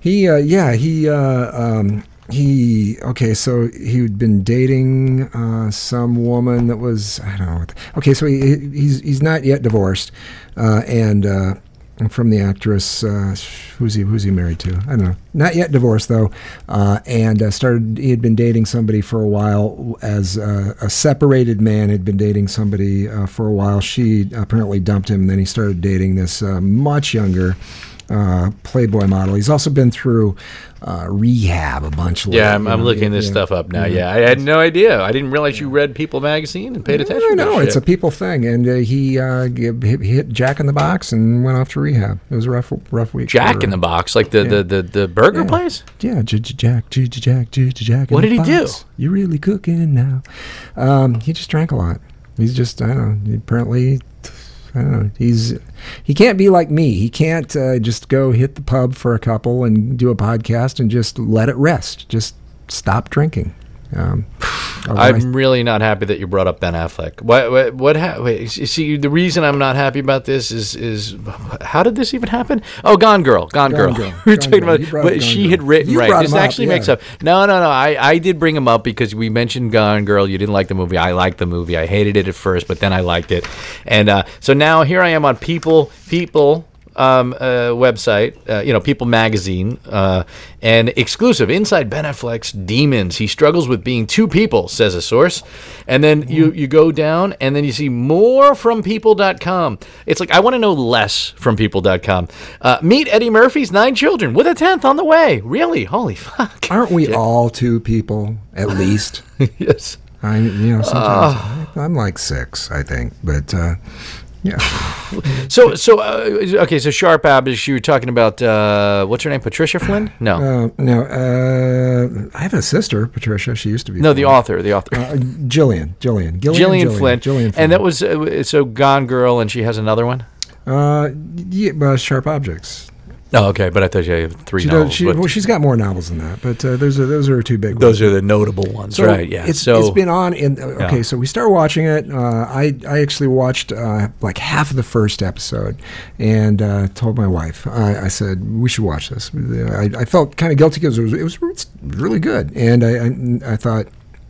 S2: He uh, yeah he uh, um, he okay so he'd been dating uh, some woman that was I don't know what okay so he, he's he's not yet divorced uh, and uh, from the actress uh, who's he who's he married to? I don't know. Not yet divorced though. Uh, and uh, started he had been dating somebody for a while as uh, a separated man had been dating somebody uh, for a while. She apparently dumped him and then he started dating this uh, much younger uh, Playboy model. He's also been through uh, rehab a bunch.
S3: Yeah, I'm, I'm
S2: know,
S3: looking this
S2: yeah.
S3: stuff up now. Yeah, I had no idea. I didn't realize you read People magazine and paid attention.
S2: No,
S3: no,
S2: it's a people thing, and uh, he uh, g- hit, hit Jack in the Box and went off to rehab. It was a rough, rough week.
S3: Jack
S2: for-
S3: in the Box, like the the, the, the burger place.
S2: Yeah, Jack, Jack, Jack.
S3: What did he do?
S2: You really cooking now? Um, he just drank a lot. He's just I don't know. Apparently, I don't know. He's he can't be like me. He can't uh, just go hit the pub for a couple and do a podcast and just let it rest. Just stop drinking. Um,
S3: I'm really not happy that you brought up Ben Affleck. What what, what ha- wait, see the reason I'm not happy about this is is how did this even happen? Oh, Gone Girl, Gone,
S2: Gone
S3: Girl.
S2: Girl,
S3: we were
S2: Gone
S3: talking
S2: Girl.
S3: about but she
S2: Girl.
S3: had written
S2: You
S3: right. This
S2: up,
S3: actually makes
S2: yeah.
S3: up. No, no, no. I I did bring him up because we mentioned Gone Girl. You didn't like the movie. I liked the movie. I hated it at first, but then I liked it. And uh, so now here I am on People People um, uh, website, uh, you know, People Magazine, uh, and exclusive inside Ben Affleck's demons. He struggles with being two people, says a source. And then you, you go down, and then you see more from People.com. It's like, I want to know less from People.com. Uh, meet Eddie Murphy's nine children with a tenth on the way. Really? Holy fuck.
S2: aren't we all two people at least?
S3: yes.
S2: I you know sometimes
S3: Ah.
S2: I'm like six, I think, but uh, yeah.
S3: So, so uh, okay, so Sharp Abish, you were talking about, uh, what's her name? Patricia Flynn? No.
S2: Uh, no, uh, I have a sister, Patricia. She used to be.
S3: no, the author, the author.
S2: Uh, Jillian, Jillian, Gillian,
S3: Gillian, Flynn.
S2: Gillian Flynn.
S3: And that was uh, so Gone Girl, and she has another one.
S2: uh, yeah, uh, Sharp Objects.
S3: Oh, okay, but I thought you had three
S2: She
S3: novels.
S2: does, she,
S3: but
S2: well, she's got more novels than that, but uh, those are those are two big.
S3: those
S2: ones.
S3: are the notable ones,
S2: So
S3: right? Yeah.
S2: it's,
S3: so
S2: it's been on in uh, okay.
S3: Yeah.
S2: So we start watching it. Uh, I I actually watched uh, like half of the first episode, and uh, told my wife. I, I said we should watch this. I, I felt kind of guilty because it was it was it's really good, and I I, I thought.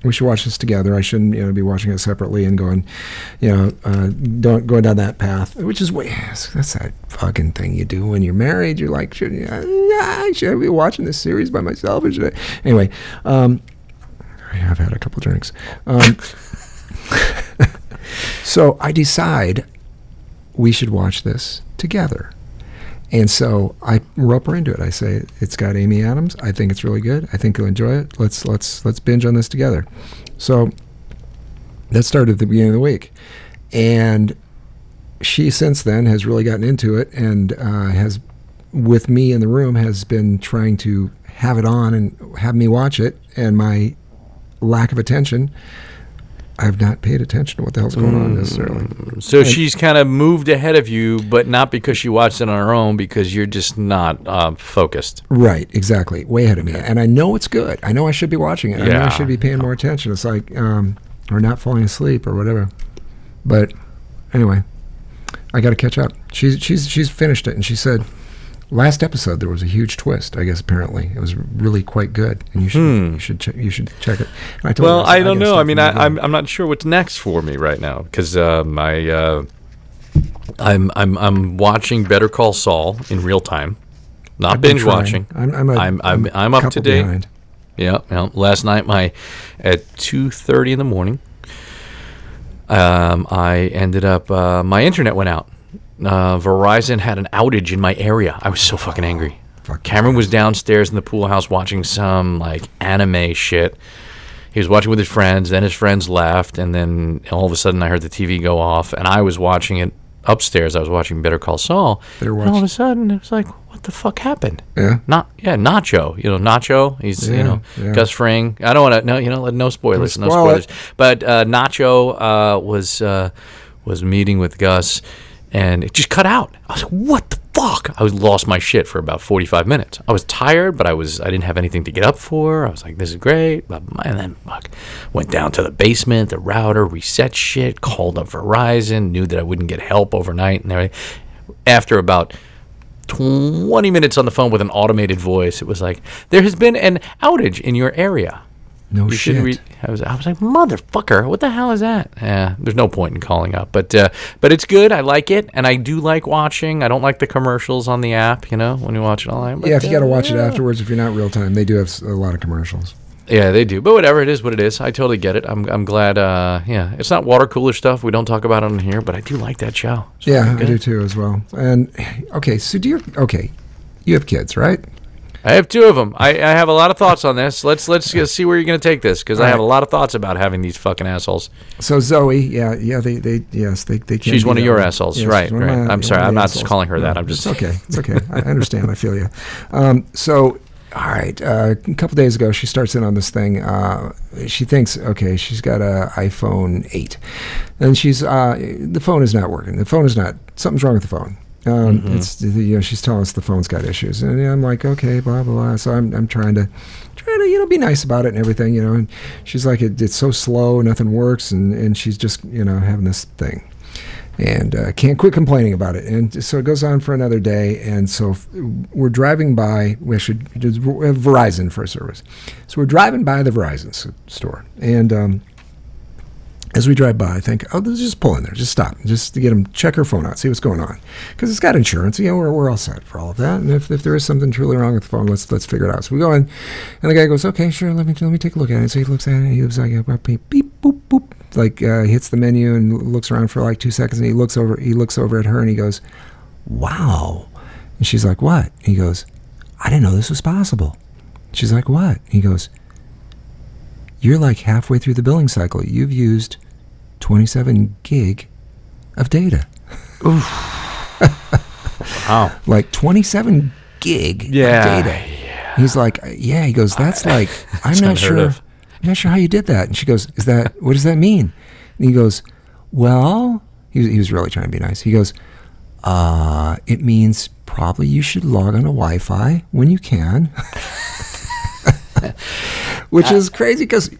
S2: We should watch this together. I shouldn't, you know, be watching it separately and going, you know, uh, don't going down that path. Which is way that's that fucking thing you do when you're married. You're like, should, yeah, should I be watching this series by myself? Or should I? Anyway, um, I have had a couple drinks. Um, so I decide we should watch this together. And so I rope her into it. I say it's got Amy Adams. I think it's really good. I think you'll enjoy it. Let's let's let's binge on this together. So that started at the beginning of the week, and she since then has really gotten into it and uh, has, with me in the room, has been trying to have it on and have me watch it. And my lack of attention, I've not paid attention to what the hell's going on necessarily.
S3: so she's kind of moved ahead of you, but not because she watched it on her own, because you're just not uh, focused.
S2: Right, exactly. Way ahead of me. And I know it's good. I know I should be watching it. I know I
S3: Yeah.
S2: should be paying more attention. It's like, um, or not falling asleep or whatever. But anyway, I got to catch up. She's she's she's finished it, and she said, last episode there was a huge twist. I guess apparently it was really quite good, and you should you should che- you should check it. I told
S3: Hmm. Well,
S2: said,
S3: I don't know. I mean, I,
S2: the
S3: I'm. I'm not sure what's next for me right now because um, I uh, I'm I'm I'm watching Better Call Saul in real time, not binge
S2: trying.
S3: watching.
S2: I'm I'm, a,
S3: I'm I'm, I'm up to date.
S2: behind.
S3: Yeah, yeah. Last night, my at two thirty in the morning, um, I ended up uh, my internet went out. Uh, Verizon had an outage in my area. I was so fucking angry. Cameron was downstairs in the pool house watching some like anime shit. He was watching with his friends. Then his friends left, and then all of a sudden, I heard the TV go off, and I was watching it upstairs. I was watching Better Call Saul.
S2: Better
S3: and all of a sudden, it was like, "What the fuck happened?"
S2: Yeah.
S3: Not yeah, Nacho. You know, Nacho. He's you know
S2: yeah.
S3: Gus Fring. I don't want to. No, you know, no spoilers. No
S2: spoil it.
S3: spoilers. But uh, Nacho uh, was uh, was meeting with Gus, and it just cut out. I was like, "What the fuck?" I was lost my shit for about forty five minutes. I was tired, but I was I didn't have anything to get up for. I was like, "This is great." And then fuck, went down to the basement, the router, reset shit, called up Verizon, knew that I wouldn't get help overnight, and everything. After about 20 minutes on the phone with an automated voice. It was like, there has been an outage in your area.
S2: No
S3: You
S2: shit.
S3: re- I was, I was like, motherfucker, what the hell is that? Yeah, there's no point in calling up, but uh, but it's good. I like it, and I do like watching. I don't like the commercials on the app, you know, when you watch it online. but,
S2: yeah, if you got to watch it
S3: uh,
S2: afterwards, if you're not real time, they do have a lot of commercials.
S3: Yeah, they do. But whatever, it is what it is. I totally get it. I'm, I'm glad. Uh, yeah, it's not water cooler stuff. We don't talk about it on here, but I do like that show.
S2: Yeah, I do too as well. And okay, so do you? Okay, you have kids, right?
S3: I have two of them. I, I have a lot of thoughts on this. Let's let's see where you're going to take this because I have a lot of thoughts about having these fucking assholes.
S2: So Zoe, yeah, yeah, they, they, yes, they, they.
S3: She's one of your
S2: way.
S3: assholes.
S2: she's
S3: Right, right.
S2: my-
S3: I'm sorry, I'm not
S2: assholes.
S3: calling her that. I'm just-
S2: It's okay. It's okay. I understand. I feel you. Um, so, all right. Uh, a couple days ago, she starts in on this thing. Uh, she thinks, okay, she's got a iPhone eight, and she's uh, the phone is not working. The phone is not. Something's wrong with the phone. Um,
S3: Mm-hmm.
S2: It's you know she's telling us the phone's got issues, and I'm like, okay, blah blah blah. So I'm I'm trying to trying to you know be nice about it and everything, you know. And she's like, it, it's so slow, nothing works, and and she's just you know having this thing and uh, can't quit complaining about it. And so it goes on for another day. And so f- we're driving by. We should Verizon for a service. So we're driving by the Verizon s- store, and um, as we drive by, I think, oh, just pull in there, just stop, just to get them check her phone out, see what's going on, because it's got insurance. You know, we're, we're all set for all of that. And if, if there is something truly wrong with the phone, let's let's figure it out. So we go in, and the guy goes, okay, sure, let me let me take a look at it. So he looks at it, he looks like, beep beep boop boop, like uh, hits the menu and looks around for like two seconds, and he looks over he looks over at her, and he goes, wow, and she's like, what? And he goes, I didn't know this was possible. She's like, what? And he goes, you're like halfway through the billing cycle. You've used 27 gig of data.
S3: Wow.
S2: Like 27 gig
S3: Yeah,
S2: of data. He's like, yeah. He goes, that's like, I'm not sure.
S3: of.
S2: I'm not sure how you did that. And she goes, is that, what does that mean? And he goes, well, he was, he was really trying to be nice. He goes, uh, it means probably you should log on to Wi-Fi when you can. Which is crazy because,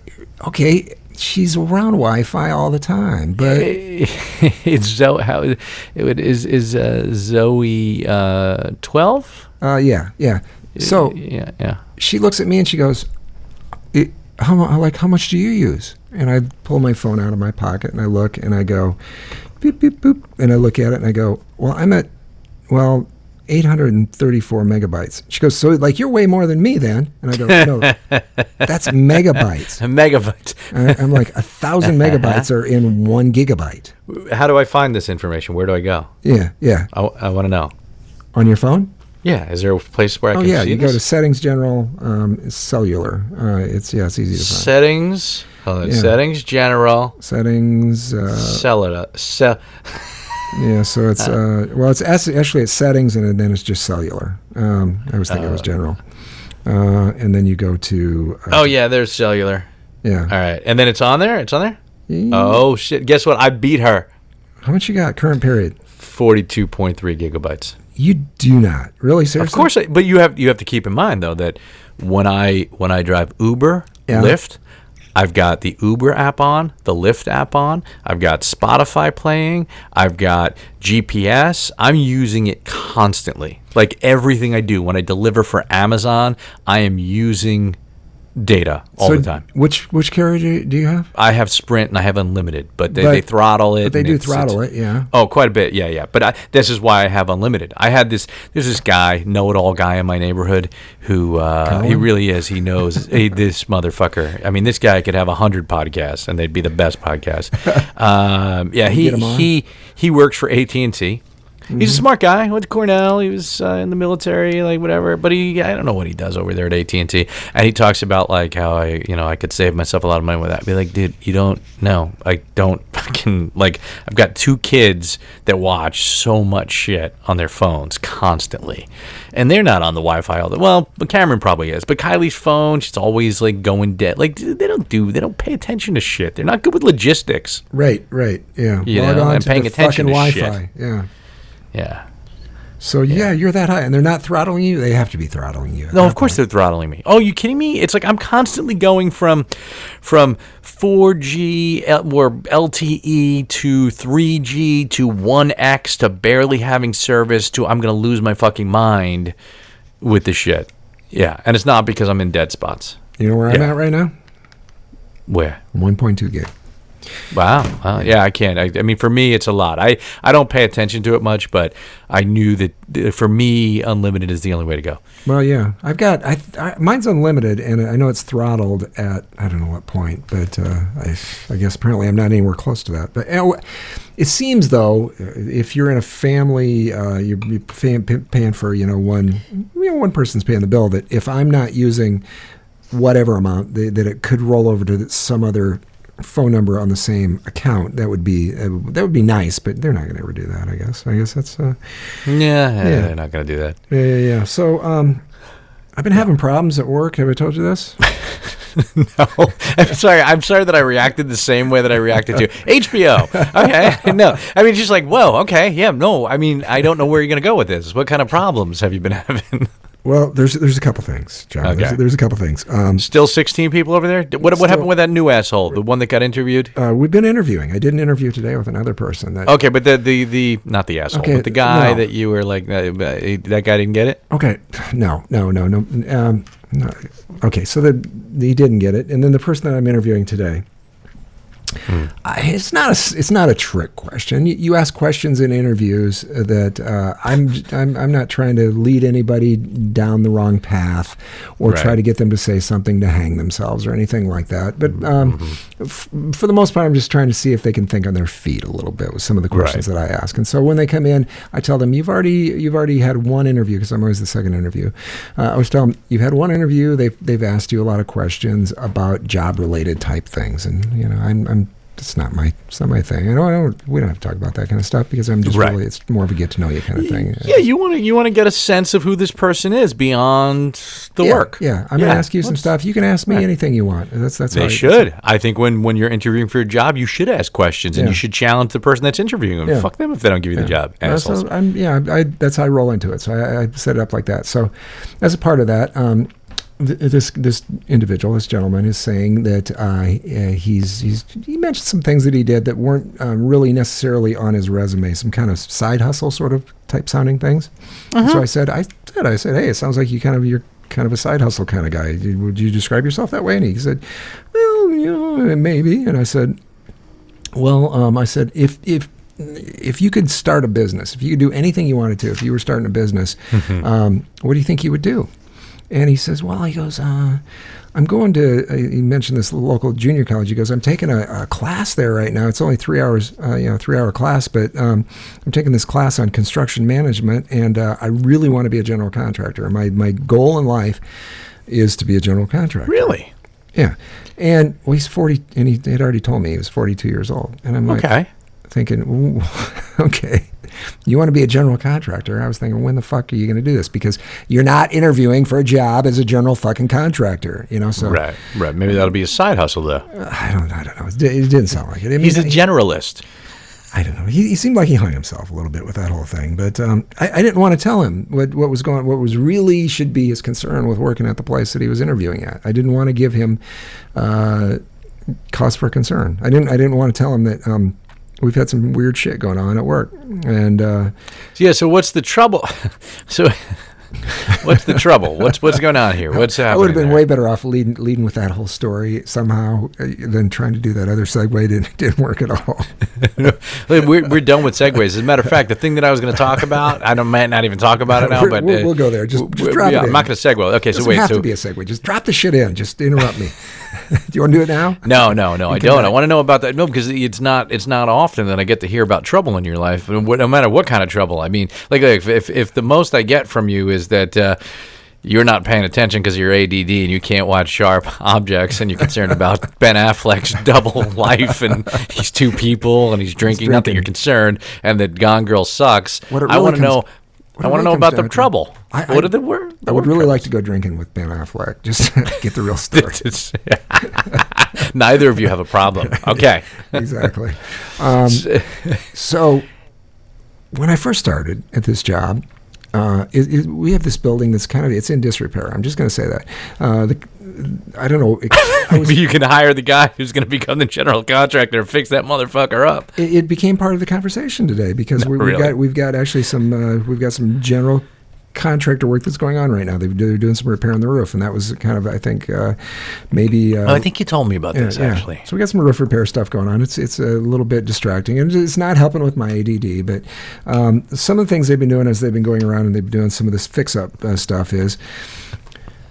S2: okay, she's around Wi-Fi all the time, but
S3: it's Zoe. How it would- is is uh, Zoe uh, twelve?
S2: uh, yeah, yeah. So
S3: yeah, yeah.
S2: she looks at me and she goes, "How like how much do you use?" And I pull my phone out of my pocket and I look and I go, "Beep beep boop," and I look at it and I go, "Well, I'm at well." 834 megabytes. She goes, so like you're way more than me then? And I go, no, that's megabytes.
S3: A megabyte.
S2: I- I'm like a thousand megabytes are in one gigabyte.
S3: How do I find this information? Where do I go?
S2: Yeah, yeah.
S3: I, want to know.
S2: On your phone?
S3: Yeah, is there a place where I
S2: Oh
S3: can
S2: yeah,
S3: see
S2: you go to settings, general, um, cellular. Uh, it's yeah, it's easy to find.
S3: settings. On.
S2: Yeah.
S3: Settings general.
S2: settings. Uh,
S3: Cellular. Cell.
S2: yeah, so it's uh, well, it's actually it's settings, and then it's just cellular. Um, I was thinking it was general. Uh, and then you go to uh,
S3: Oh yeah, there's cellular.
S2: yeah.
S3: All right, and then it's on there. It's on there.
S2: Yeah.
S3: Oh shit! Guess what? I beat her.
S2: How much you got current period?
S3: Forty-two point three gigabytes.
S2: You do not really seriously.
S3: Of course, I, but you have you have to keep in mind though that when I when I drive Uber,
S2: Yeah.
S3: Lyft, I've got the Uber app on, the Lyft app on. I've got Spotify playing. I've got GPS. I'm using it constantly. Like everything I do when I deliver for Amazon, I am using data all
S2: So
S3: the time.
S2: Which which carrier do you, do you have?
S3: I have Sprint and I have unlimited, but they,
S2: But-
S3: they throttle it.
S2: But they do throttle it, yeah.
S3: Oh, quite a bit. Yeah, yeah. But I, this is why I have unlimited. I had this. There's this guy, know-it-all guy in my neighborhood, who uh, he really is. He knows he, this motherfucker. I mean, this guy could have a hundred podcasts, and they'd be the best podcasts. um, yeah, he
S2: Get him on?
S3: he he works for AT and T. He's a smart guy. Went to Cornell. He was uh, in the military, like whatever. But he, I don't know what he does over there at AT and T. And he talks about like how I, you know, I could save myself a lot of money with that. Be like, dude, you don't know. I don't fucking like. I've got two kids that watch so much shit on their phones constantly, and they're not on the Wi-Fi all the. Well, but Cameron probably is. But Kylie's phone, she's always like going dead. Like they don't do. They don't pay attention to shit. They're not good with logistics.
S2: Right, right, yeah.
S3: You
S2: Log
S3: know,
S2: on
S3: and paying attention to
S2: Wi-Fi.
S3: shit.
S2: Yeah.
S3: Yeah.
S2: So yeah, you're that high, and they're not throttling you. They have to be throttling you.
S3: No, of course
S2: point.
S3: they're throttling me. Oh, you kidding me? It's like I'm constantly going from from 4G or LTE to 3G to 1X to barely having service to I'm going to lose my fucking mind with the shit. Yeah, and it's not because I'm in dead spots.
S2: You know where I'm at right now?
S3: Where?
S2: 1.2 gig.
S3: Wow. Yeah, I can't. I, I mean, for me, it's a lot. I, I don't pay attention to it much, but I knew that for me, unlimited is the only way to go.
S2: Well, yeah, I've got I, I mine's unlimited, and I know it's throttled at I don't know what point, but uh, I, I guess apparently I'm not anywhere close to that. But it seems though, if you're in a family, uh, you're, you're paying, paying for you know one you know one person's paying the bill. That if I'm not using whatever amount, that it could roll over to some other phone number on the same account. That would be uh, that would be nice, but they're not going to ever do that. I guess. I guess that's. Uh,
S3: Yeah,
S2: Yeah.
S3: they're not going to do that.
S2: yeah, yeah, yeah. So, um, I've been having problems at work. Have I told you this?
S3: No, I'm sorry. I'm sorry that I reacted the same way that I reacted to HBO. Okay, no, I mean just like whoa. Okay, yeah, no. I mean I don't know where you're gonna go with this. What kind of problems have you been having?
S2: Well, there's there's a couple things, John.
S3: Okay.
S2: There's, there's a couple things. Um,
S3: Still 16 people over there. What what
S2: Still-
S3: happened with that new asshole, the one that got interviewed?
S2: uh, we've been interviewing. I did an interview today with another person. That
S3: Okay, but the the the not the asshole,
S2: Okay,
S3: but the guy
S2: no.
S3: that you were like uh, that guy didn't get it.
S2: Okay, no, no, no, no. Um, no. Okay, so the he didn't get it, and then the person that I'm interviewing today. I, it's not a it's not a trick question. You, you ask questions in interviews that uh, I'm, I'm I'm not trying to lead anybody down the wrong path or
S3: Right.
S2: try to get them to say something to hang themselves or anything like that. But um, f- for the most part, I'm just trying to see if they can think on their feet a little bit with some of the questions
S3: Right.
S2: that I ask. And so when they come in, I tell them you've already you've already had one interview because I'm always the second interview. Uh, I always tell them you've had one interview. They've they've asked you a lot of questions about job related type things, and you know I'm I'm it's not my it's not my thing. I don't, I don't we don't have to talk about that kind of stuff because I'm just
S3: Right.
S2: really it's more of a get to know you kind of thing.
S3: Yeah, you want to you want to get a sense of who this person is beyond the
S2: yeah,
S3: work.
S2: Yeah, I'm gonna ask you some
S3: let's-
S2: stuff. You can ask me anything you want. That's that's how
S3: They
S2: I-
S3: should. I think when, when you're interviewing for a job, you should ask questions and you should challenge the person that's interviewing them.
S2: Yeah.
S3: Fuck them if they don't give you the job. Assholes.
S2: so I'm, yeah, I, that's how I roll into it. So I, I set it up like that. So as a part of that, um, this this individual, this gentleman, is saying that uh, uh, he's he's he mentioned some things that he did that weren't um, really necessarily on his resume, some kind of side hustle sort of type sounding things. And So I said, I said, I said, hey, it sounds like you kind of you're kind of a side hustle kind of guy. Would you describe yourself that way? And he said, well, you know, maybe. And I said, well, um, I said if if if you could start a business, if you could do anything you wanted to, if you were starting a business, um, what do you think you would do? And he says, well, he goes, uh, I'm going to. Uh, he mentioned this local junior college. He goes, I'm taking a, a class there right now. It's only three hours, uh, you know, three hour class, but um, I'm taking this class on construction management, and uh, I really want to be a general contractor. My my goal in life is to be a general contractor.
S3: really?
S2: Yeah. And well, he's 40, and he had already told me he was 42 years old. And I'm like,
S3: Okay.
S2: thinking, okay, you want to be a general contractor? I was thinking, when the fuck are you going to do this? Because you're not interviewing for a job as a general fucking contractor, you know. So
S3: Right. Right. Maybe that'll be a side hustle though.
S2: I don't, I don't know. It, it didn't sound like it. I mean,
S3: He's a generalist.
S2: I don't know. He, he seemed like he hung himself a little bit with that whole thing, but um, I, I didn't want to tell him what, what was going, what was really should be his concern with working at the place that he was interviewing at. I didn't want to give him uh, cause for concern. I didn't I didn't want to tell him that um, we've had some weird shit going on at work, and uh,
S3: Yeah. So what's the trouble? so what's the trouble? What's what's going on here? What's happening?
S2: I would have been
S3: there?
S2: way better off leading leading with that whole story somehow uh, than trying to do that other segue. Didn't didn't work at all.
S3: we're, we're done with segues. As a matter of fact, the thing that I was going to talk about, I don't, might not even talk about it now,
S2: We're-
S3: but
S2: we'll-
S3: uh,
S2: we'll go there. Just- just drop
S3: yeah,
S2: it
S3: I'm not going to segue. Okay, so
S2: doesn't
S3: wait.
S2: have
S3: So
S2: to be a segue. Just drop the shit in. Just interrupt me. do you want to do it now?
S3: no, no, no, I don't. I want to know about that. No, because it's not it's not often that I get to hear about trouble in your life, no matter what kind of trouble. I mean, like, like if, if if the most I get from you is that. Uh, you're not paying attention because you're ADD and you can't watch sharp objects, and you're concerned about Ben Affleck's double life and he's two people and he's drinking. Not that you're concerned, and that Gone Girl sucks.
S2: What it
S3: I want to
S2: comes-
S3: know.
S2: What
S3: I want to know about the trouble.
S2: I-
S3: what
S2: I-
S3: are the word?
S2: I would really like to go drinking with Ben Affleck. Just get the real story.
S3: Neither of you have a problem. Okay.
S2: exactly. Um, so when I first started at this job, uh, it, it, we have this building that's kind of it's in disrepair. I'm just going to say that. Uh, the, I don't know. It, I was,
S3: Maybe you can hire the guy who's going to become the general contractor and fix that motherfucker up.
S2: it, it became part of the conversation today because we, we've
S3: really?
S2: got we've got actually some uh, we've got some general contractor work that's going on right now. They're, they're doing some repair on the roof, and that was kind of I think uh, maybe. Uh,
S3: Oh, I think you told me about this actually.
S2: So we got some roof repair stuff going on. It's it's a little bit distracting, and it's not helping with my ADD. But um, some of the things they've been doing as they've been going around and they've been doing some of this fix up uh, stuff is.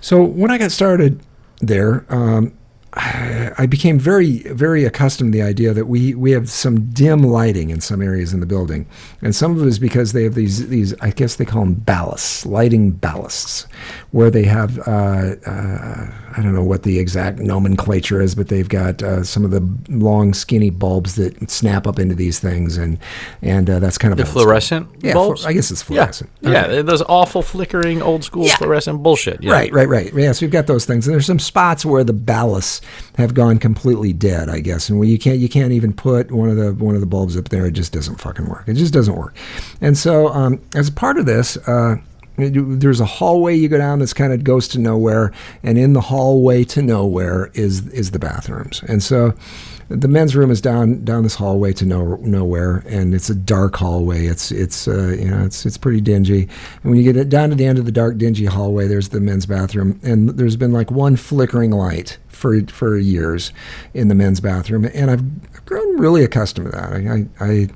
S2: So when I got started there, um, I I became very, very accustomed to the idea that we, we have some dim lighting in some areas in the building, and some of it is because they have these these I guess they call them ballasts, lighting ballasts, where they have uh, uh, I don't know what the exact nomenclature is, but they've got uh, some of the long skinny bulbs that snap up into these things, and and uh, that's kind of
S3: The fluorescent
S2: Yeah,
S3: bulbs?
S2: flu- I guess it's fluorescent.
S3: yeah,
S2: Okay.
S3: those awful flickering old school
S2: Yeah.
S3: fluorescent bullshit. Yeah.
S2: Right, right, right. Yeah, so we've got those things, and there's some spots where the ballasts have gone completely dead, I guess, and where you can't you can't even put one of the one of the bulbs up there. It just doesn't fucking work. It just doesn't work. And so, um, as part of this. Uh, there's a hallway you go down that's kind of goes to nowhere, and in the hallway to nowhere is is the bathrooms. And so, the men's room is down down this hallway to no, nowhere, and it's a dark hallway. It's it's uh, you know it's it's pretty dingy. And when you get down to the end of the dark dingy hallway, there's the men's bathroom, and there's been like one flickering light for for years in the men's bathroom, and I've grown really accustomed to that. I, I, I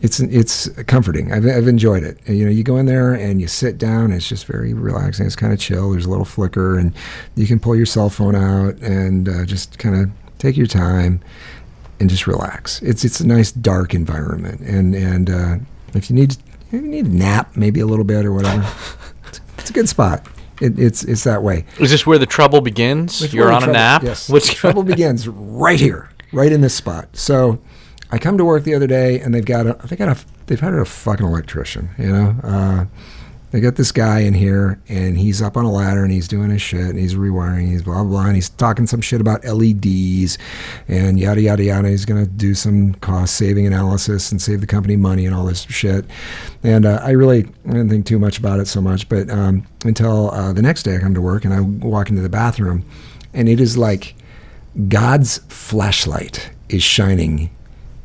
S2: it's it's comforting. I've, I've enjoyed it. And, you know, you go in there and you sit down. It's just very relaxing. It's kind of chill. There's a little flicker, and you can pull your cell phone out and uh, just kind of take your time and just relax. It's it's a nice dark environment, and and uh, if you need if you need a nap, maybe a little bit or whatever, it's, it's a good spot. It, it's it's that way.
S3: Is this where the trouble begins?
S2: That's
S3: You're on a nap.
S2: Yes.
S3: What's
S2: the trouble begins right here, right in this spot. So, I come to work the other day, and they've got a they got a they've hired a fucking electrician. You know, uh, they got this guy in here, and he's up on a ladder, and he's doing his shit, and he's rewiring, he's blah blah, and he's talking some shit about LEDs, and yada yada yada. He's gonna do some cost saving analysis and save the company money and all this shit. And uh, I really didn't think too much about it so much, but um, until uh, the next day, I come to work and I walk into the bathroom, and it is like God's flashlight is shining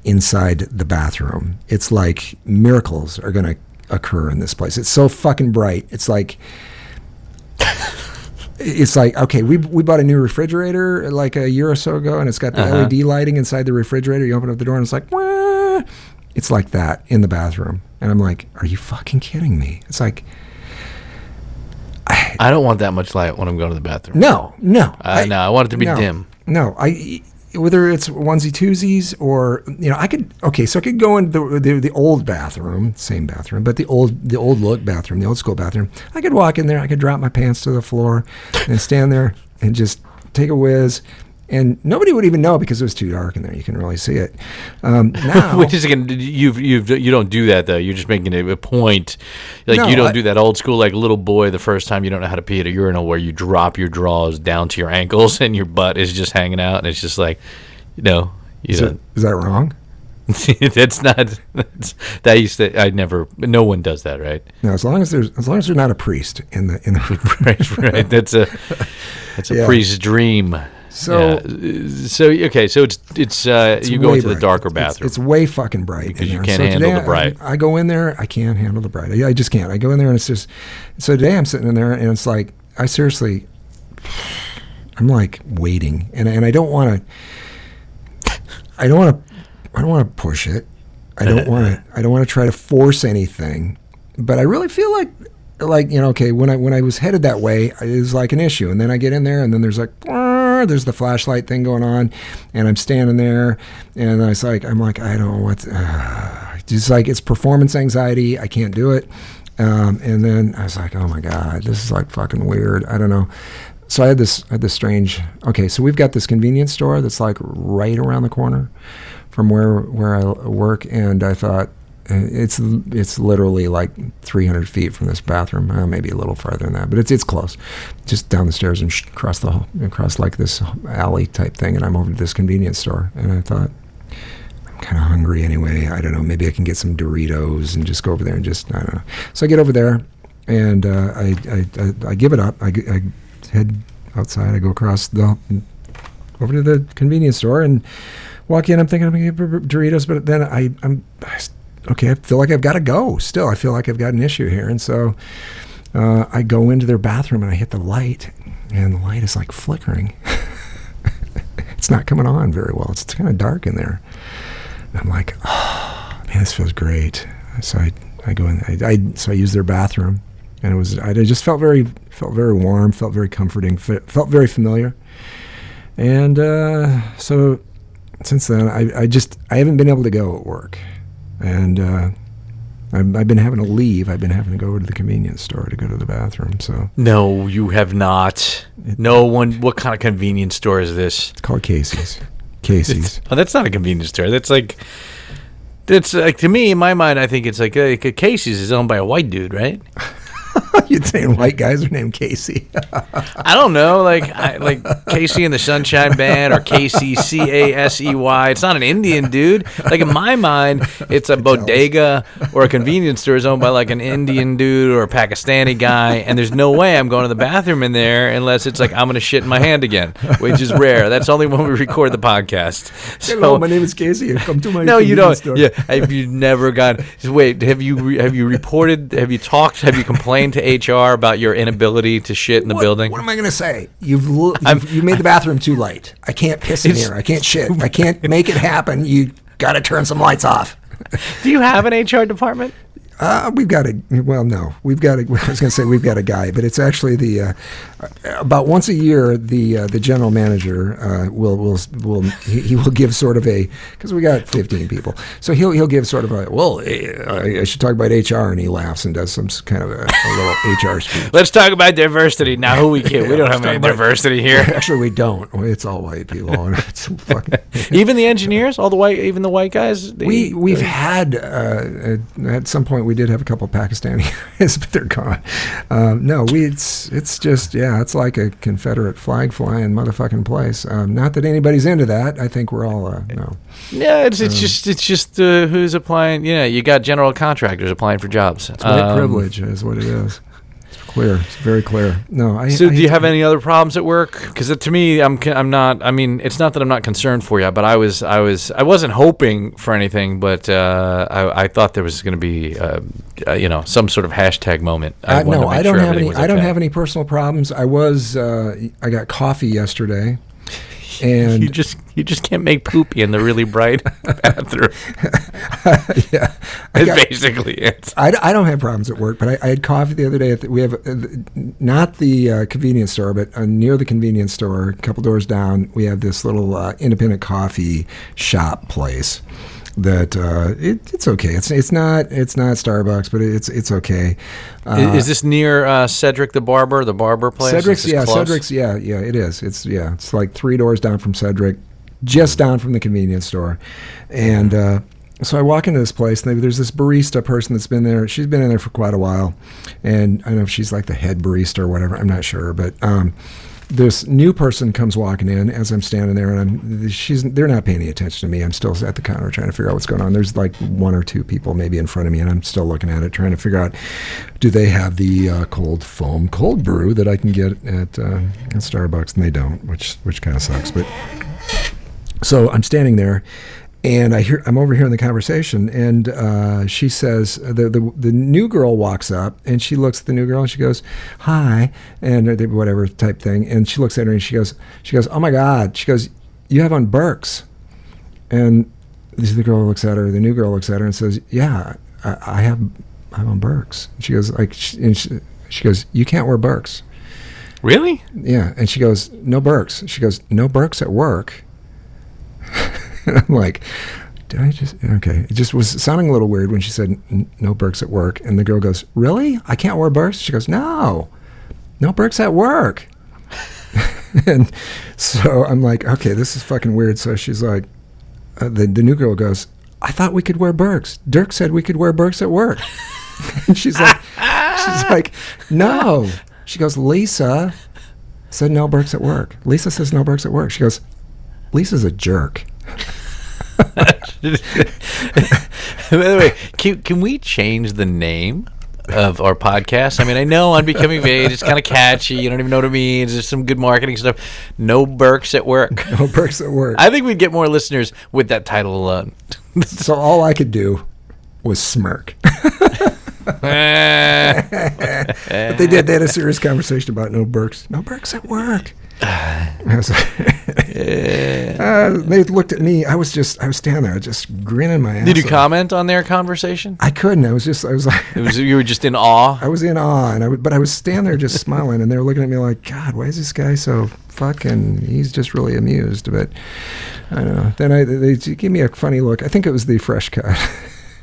S2: inside the bathroom. It's like miracles are going to occur in this place. It's so fucking bright. It's like it's like okay, we we bought a new refrigerator like a year or so ago, and it's got the
S3: Uh-huh.
S2: LED lighting inside the refrigerator. You open up the door, and it's like, Wah! it's like that in the bathroom, and I'm like, are you fucking kidding me? It's like,
S3: I don't want that much light when I'm going to the bathroom.
S2: no, no,
S3: Uh, no, I want it to be
S2: no,
S3: dim.
S2: No, I whether it's onesie twosies or you know, I could okay, so I could go in the, the the old bathroom, same bathroom, but the old the old look bathroom, the old school bathroom. I could walk in there, I could drop my pants to the floor and stand there and just take a whiz. And nobody would even know because it was too dark in there. You can really see it. Um, now,
S3: Wait a second. You've you've you don't do that though. You're just making a, a point. Like
S2: No,
S3: you don't
S2: I-
S3: do that old school like little boy the first time you don't know how to pee at a urinal where you drop your drawers down to your ankles and your butt is just hanging out and it's just like, you know, you
S2: is, it, is that wrong?
S3: that's not that's, that used to I never no one does that right
S2: No, as long as there's as long as there's not a priest in the in the
S3: right right that's a that's a
S2: Yeah.
S3: priest's dream
S2: So
S3: Yeah. So okay, so it's it's uh,
S2: it's
S3: you go into the darker bathroom.
S2: It's, way fucking bright
S3: Because
S2: in
S3: you
S2: there.
S3: can't
S2: so
S3: handle the bright.
S2: I, I go in there. I can't handle the bright. I, I just can't. I go in there and it's just. So today I'm sitting in there and it's like I seriously. I'm like waiting and and I don't want to. I don't want to. I don't want to push it. I don't want to. I don't want to try to force anything. But I really feel like like you know okay when I when I was headed that way it was like an issue. And then I get in there and then there's like there's the flashlight thing going on and I'm standing there and I was like I'm like I don't know what uh, just like it's performance anxiety. I can't do it. Um, and then I was like oh my god this is like fucking weird. I don't know. So I had this I had this strange okay so we've got this convenience store that's like right around the corner from where where I work and I thought it's it's literally like 300 feet from this bathroom, uh, maybe a little farther than that, but it's it's close. Just down the stairs and sh- across the hall- across like this alley type thing, and I'm over to this convenience store, and I thought I'm kind of hungry anyway. I don't know, maybe I can get some Doritos and just go over there and just I don't know. So I get over there, and uh, I, I, I I give it up. I head outside. I go across the over to the convenience store and walk in. I'm thinking I'm gonna get Doritos, but then I I'm I okay. I feel like I've got to go. Still, I feel like I've got an issue here, and so uh, I go into their bathroom and I hit the light, and the light is like flickering. it's not coming on very well. It's kind of dark in there. And I'm like, oh, man, this feels great. So I, I go in. I, I so I use their bathroom, and it was I just felt very felt very warm, felt very comforting, felt very familiar. And uh, so since then, I, I just I haven't been able to go at work, and uh, I've, I've been having to leave. I've been having to go over to the convenience store to go to the bathroom. So
S3: no, you have not. No one. What kind of convenience store is this?
S2: it's called Casey's. Casey's.
S3: Oh, that's not a convenience store. That's like. That's like to me in my mind. I think it's like, uh, Casey's is owned by a white dude, right?
S2: You'd saying white guys are named Casey.
S3: I don't know, like I, like KC and the Sunshine Band or Casey C A S E Y. It's not an Indian dude. Like in my mind, it's a bodega or a convenience store is owned by like an Indian dude or a Pakistani guy, and there's no way I'm going to the bathroom in there unless it's like I'm gonna shit in my hand again, which is rare. That's only when we record the podcast.
S2: Hello, my name is Casey. Come to my
S3: no, you don't.
S2: store.
S3: Yeah, have you never gone? Wait, have you re, have you reported? Have you talked? Have you complained to HR about your inability to shit in the
S2: What,
S3: building?
S2: what am I going to say? You've, l-
S3: I'm-
S2: you've you made the bathroom too light. I can't piss in here. I can't shit. I can't make it happen. You got to turn some lights off.
S3: Do you have an HR department?
S2: Uh, we've got a well, no, we've got a. I was going to say we've got a guy, but it's actually the uh, about once a year the uh, the general manager uh, will will will he, he will give sort of a because we got 15 people, so he'll he'll give sort of a well, eh, I I should talk about HR, and he laughs and does some kind of a, a little HR speech.
S3: Let's talk about diversity. Now, who we kid? we don't have any diversity here.
S2: Actually, we don't. It's all white people. It's fucking.
S3: even the engineers, all the white, even the white guys. they-
S2: We we've had uh, at, at some point we did have a couple Pakistani guys, but they're gone. Um, no, we it's it's just yeah, it's like a Confederate flag flying motherfucking place. Um, not that anybody's into that. I think we're all uh, no.
S3: yeah, it's
S2: um,
S3: just it's just uh, who's applying. You know, you got general contractors applying for jobs.
S2: It's white
S3: Um,
S2: privilege is what it is. It's clear. It's very clear. No, I.
S3: So,
S2: I
S3: do you have any other problems at work? Because to me, I'm c- I'm not. I mean, it's not that I'm not concerned for you, but I was I was I wasn't hoping for anything, but uh, I I thought there was going to be uh, uh, you know some sort of hashtag moment. I
S2: Uh, no,
S3: to make
S2: I don't
S3: sure
S2: have any. I don't
S3: okay.
S2: have any personal problems. I was. Uh, I got coffee yesterday, and
S3: You just you just can't make poopy in the really bright bathroom.
S2: yeah, I
S3: That's
S2: got-
S3: basically it.
S2: I, I don't have problems at work, but I, I had coffee the other day. At the, we have uh, not the uh, convenience store, but uh, near the convenience store, a couple doors down, we have this little uh, independent coffee shop place. That uh, it, it's okay. It's it's not it's not Starbucks, but it's it's okay. Uh,
S3: is this near uh, Cedric the barber, the barber place?
S2: Cedric's, yeah,
S3: close?
S2: Cedric's, yeah, yeah, it is. It's yeah, it's like three doors down from Cedric, just down from the convenience store, and uh, so I walk into this place, and there's this barista person that's been there. She's been in there for quite a while, and I don't know if she's like the head barista or whatever. I'm not sure, but um, this new person comes walking in as I'm standing there, and I'm she's they're not paying any attention to me. I'm still at the counter trying to figure out what's going on. There's like one or two people maybe in front of me, and I'm still looking at it, trying to figure out do they have the uh, cold foam cold brew that I can get at, uh, at Starbucks, and they don't, which which kind of sucks. But so I'm standing there, and I hear I'm overhearing the conversation, and uh, she says the, the the new girl walks up, and she looks at the new girl, and she goes, "Hi," and uh, whatever type thing, and she looks at her, and she goes, she goes, "Oh my God," she goes, "You have on Birks," and this is the girl looks at her, the new girl looks at her, and says, "Yeah, I, I have I have on Birks." She goes like, and she, she goes, "You can't wear Birks."
S3: Really?
S2: Yeah, and she goes, "No Birks." She goes, "No Birks at work." And I'm like, did I just okay? It just was sounding a little weird when she said no Birks at work, and the girl goes, "Really? I can't wear Birks?" She goes, "No, no Birks at work." and so I'm like, okay, this is fucking weird. So she's like, uh, the the new girl goes, "I thought we could wear Birks. Dirk said we could wear Birks at work." and she's like, she's like, no. She goes, Lisa said no Birks at work. Lisa says no Birks at work. She goes, Lisa's a jerk.
S3: By the way, can, can we change the name of our podcast? I mean, I know Unbecoming of Age, it's kind of catchy. You don't even know what it means. There's some good marketing stuff. No Birks at work.
S2: No Birks at work.
S3: I think we'd get more listeners with that title alone.
S2: so all I could do was smirk. Eh. but they did. They had a serious conversation about no Birks. No Birks at work. Like, uh, they looked at me. I was just, I was standing there, just grinning my ass.
S3: Did you
S2: off.
S3: comment on their conversation?
S2: I couldn't. I was just, I was like,
S3: It was you were just in awe.
S2: I was in awe, and I, would- but I was standing there just smiling, and they were looking at me like, God, why is this guy so fucking? He's just really amused. But I don't know. Then I, they gave me a funny look. I think it was the fresh cut.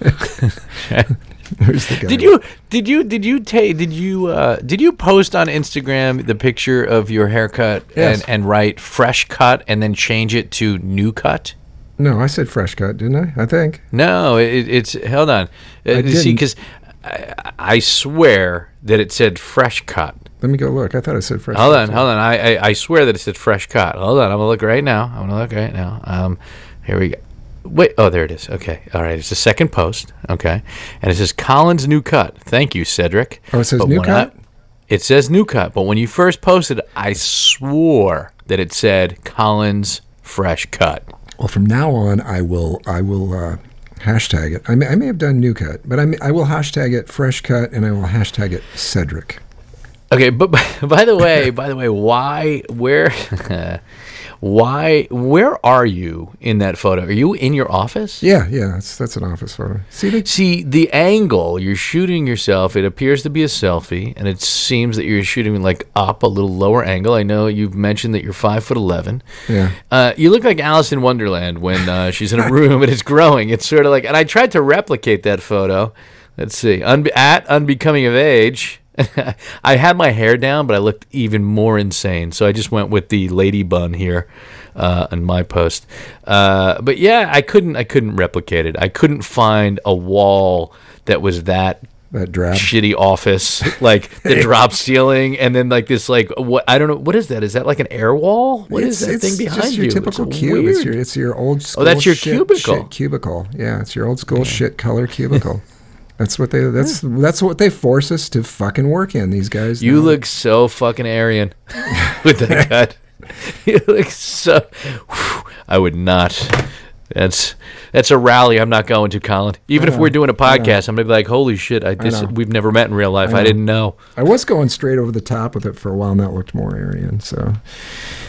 S2: The guy?
S3: Did you did you did you take did you uh, did you post on Instagram the picture of your haircut
S2: Yes.
S3: and, and write fresh cut and then change it to new cut?
S2: No, I said fresh cut, didn't I? I think.
S3: No, it, it's hold on. Uh, see,
S2: didn't.
S3: because I, I swear that it said fresh cut.
S2: Let me go look. I thought I said fresh. Cut.
S3: Hold
S2: cut.
S3: on, hold on. I, I I swear that it said fresh cut. Hold on, I'm gonna look right now. I'm gonna look right now. Um, here we go. Wait, oh, there it is. Okay, all right. It's the second post. Okay, and it says Colin's new cut. Thank you, Cedric.
S2: Oh, it says
S3: But
S2: new cut?
S3: I- it says new cut, but when you first posted, I swore that it said Colin's fresh cut.
S2: Well, from now on, I will I will uh, hashtag it. I may, I may have done new cut, but I may, I will hashtag it fresh cut, and I will hashtag it Cedric.
S3: Okay, but by, by the way, by the way, why, where, why, where are you in that photo? Are you in your office?
S2: Yeah, yeah, that's that's an office photo. See, they,
S3: See, the angle you're shooting yourself, it appears to be a selfie, and it seems that you're shooting like up a little lower angle. I know you've mentioned that you're five foot eleven.
S2: Yeah.
S3: Uh, you look like Alice in Wonderland when uh, she's in a room and it's growing. It's sort of like, and I tried to replicate that photo. Let's see, Unbe- at unbecoming of age. I had my hair down, but I looked even more insane. So I just went with the lady bun here uh, on my post. Uh, but yeah, I couldn't. I couldn't replicate it. I couldn't find a wall that was that
S2: that drab.
S3: shitty office, like the drop ceiling, and then like this, like what I don't know, what is that? Is that like an air wall? What is that thing behind
S2: just your
S3: you?
S2: typical
S3: It's
S2: cube. It's your it's your old school.
S3: Oh, that's your
S2: shit-
S3: cubicle.
S2: shit cubicle. Yeah, it's your old school shit color cubicle. That's what they. That's that's what they force us to fucking work in. These guys.
S3: You look so fucking Aryan with that cut. You look so. whew, I would not. That's that's a rally I'm not going to, Colin. Even if we're doing a podcast, I'm gonna be like, "Holy shit! I just
S2: know.
S3: we've never met in real life. I,
S2: know.
S3: didn't know."
S2: I was going straight over the top with it for a while, and that looked more Aryan. So,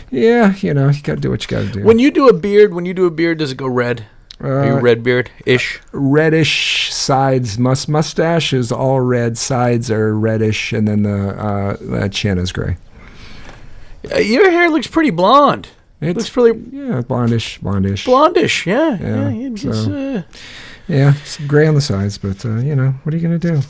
S2: yeah, you know, you got to do what you got to do.
S3: When you do a beard, when you do a beard, does it go red? Are you
S2: Uh,
S3: red beard ish?
S2: reddish sides, Must mustache is all red, sides are reddish, and then the uh, uh, chin is gray.
S3: Uh, your hair looks pretty blonde. It looks pretty
S2: yeah, blondish, blondish.
S3: blondish. Yeah,
S2: Yeah,
S3: yeah. it's
S2: so-
S3: uh,
S2: Yeah, it's gray on the sides, but uh, you know, what are you gonna do?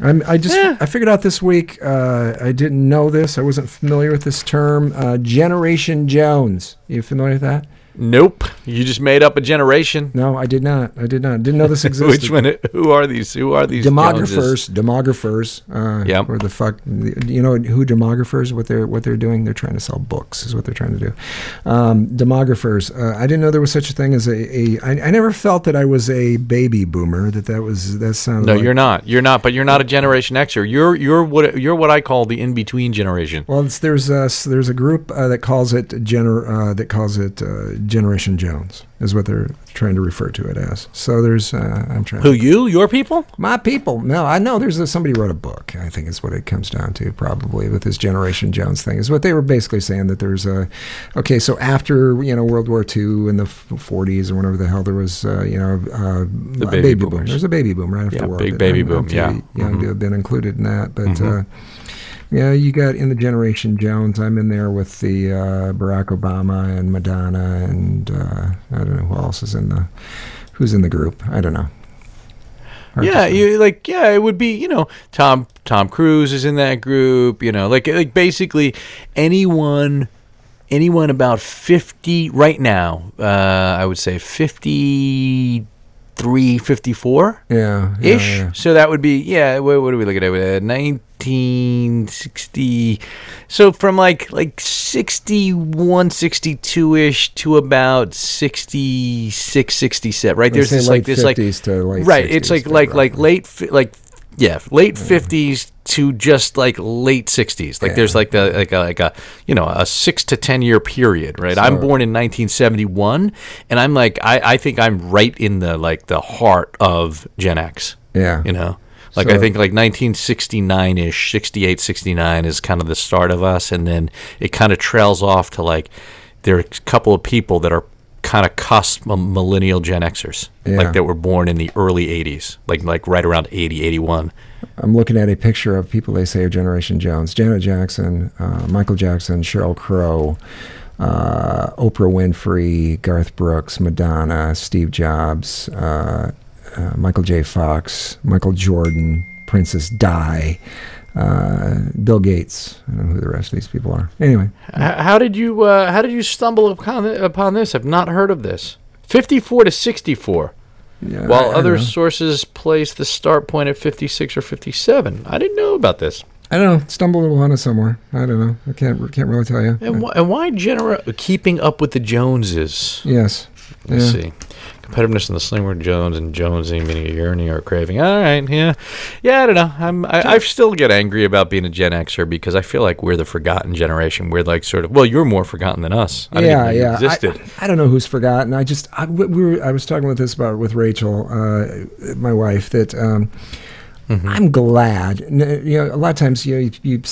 S2: I'm, I just
S3: Yeah.
S2: I figured out this week. Uh, I didn't know this. I wasn't familiar with this term. Uh, Generation Jones. You familiar with that?
S3: Nope. You just made up a generation.
S2: No, I did not. I did not. Didn't know this existed.
S3: Which one? Who are these? Who are these?
S2: demographers? Demographers. Uh,
S3: Yep.
S2: Or the fuck? You know who demographers? What they're what they're doing? They're trying to sell books. Is what they're trying to do. Um, demographers. Uh, I didn't know there was such a thing as a. a I, I never felt that I was a baby boomer. That that was that sounded.
S3: No,
S2: like,
S3: you're not. You're not. But you're not a Generation Xer. You're you're what you're what I call the in between generation.
S2: Well, it's, there's a, there's a group uh, that calls it gener, uh, that calls it uh, Generation Jones is what they're trying to refer to it as. So there's uh, I'm trying.
S3: Who you? Your people?
S2: My people. No, I know there's a, somebody wrote a book. I think is what it comes down to probably with this Generation Jones thing. Is what they were basically saying that there's a okay. So after you know World War II in the 40s or whenever the hell there was uh, you know uh,
S3: The
S2: a
S3: baby
S2: boom. There's a baby boom right after
S3: Yeah,
S2: war.
S3: big baby boom, yeah.
S2: young
S3: Mhm.
S2: to have been included in that, but. Uh, yeah, you got in the Generation Jones. I'm in there with the uh, Barack Obama and Madonna, and uh, I don't know who else is in the who's in the group. I don't know. Hard
S3: Yeah, you like yeah, it would be, you know, Tom Tom Cruise is in that group, you know, like like basically anyone anyone about 50 right now, uh I would say 53 54
S2: yeah, yeah,
S3: ish.
S2: yeah.
S3: So that would be yeah. What, what are we looking at? Uh, Nineteen sixty. So from like like 61, 62 ish to about 66, 67. Right there's
S2: Let's
S3: this like this like
S2: 50s to late
S3: right. It's
S2: 60s
S3: like
S2: to
S3: like like late like yeah late fifties to just like late sixties. Like there's like the like a like a you know a six to ten year period. Right. I'm born in 1971, and I'm like I I think I'm right in the like the heart of Gen X.
S2: Yeah.
S3: You know, like I think like 1969 ish, 68, 69 is kind of the start of us, and then it kind of trails off to like there are a couple of people that are kind of cusp millennial Gen Xers,
S2: Yeah.
S3: like that were born in the early 80s, like like right around 80, 81.
S2: I'm looking at a picture of people they say are Generation Jones: Janet Jackson, uh, Michael Jackson, Sheryl Crow, uh, Oprah Winfrey, Garth Brooks, Madonna, Steve Jobs, uh, uh, Michael J. Fox, Michael Jordan, Princess Di, uh, Bill Gates. I don't know who the rest of these people are. Anyway,
S3: how did you uh, how did you stumble upon upon this? I've not heard of this. 54 to 64.
S2: yeah,
S3: While
S2: I-
S3: other sources place the start point at 56 or 57. I didn't know about this.
S2: I don't know, stumbled upon it somewhere. I don't know. I can't can't really tell you.
S3: And, wh- and why genera- keeping up with the Joneses?
S2: yes.
S3: Let's
S2: Yeah.
S3: see. Competitiveness in the sling word Jones and Jonesy, meaning a yearning or a craving. All right, yeah. Yeah, I don't know. I'm, I, I still get angry about being a Gen Xer because I feel like we're the forgotten generation. We're like sort of, well, you're more forgotten than us. I
S2: yeah,
S3: even know you
S2: yeah.
S3: existed.
S2: I, I don't know who's forgotten. I just I, we we were, I was talking with this about with Rachel, uh, my wife, that um,
S3: Mm-hmm.
S2: I'm glad. You know, a lot of times you know you, you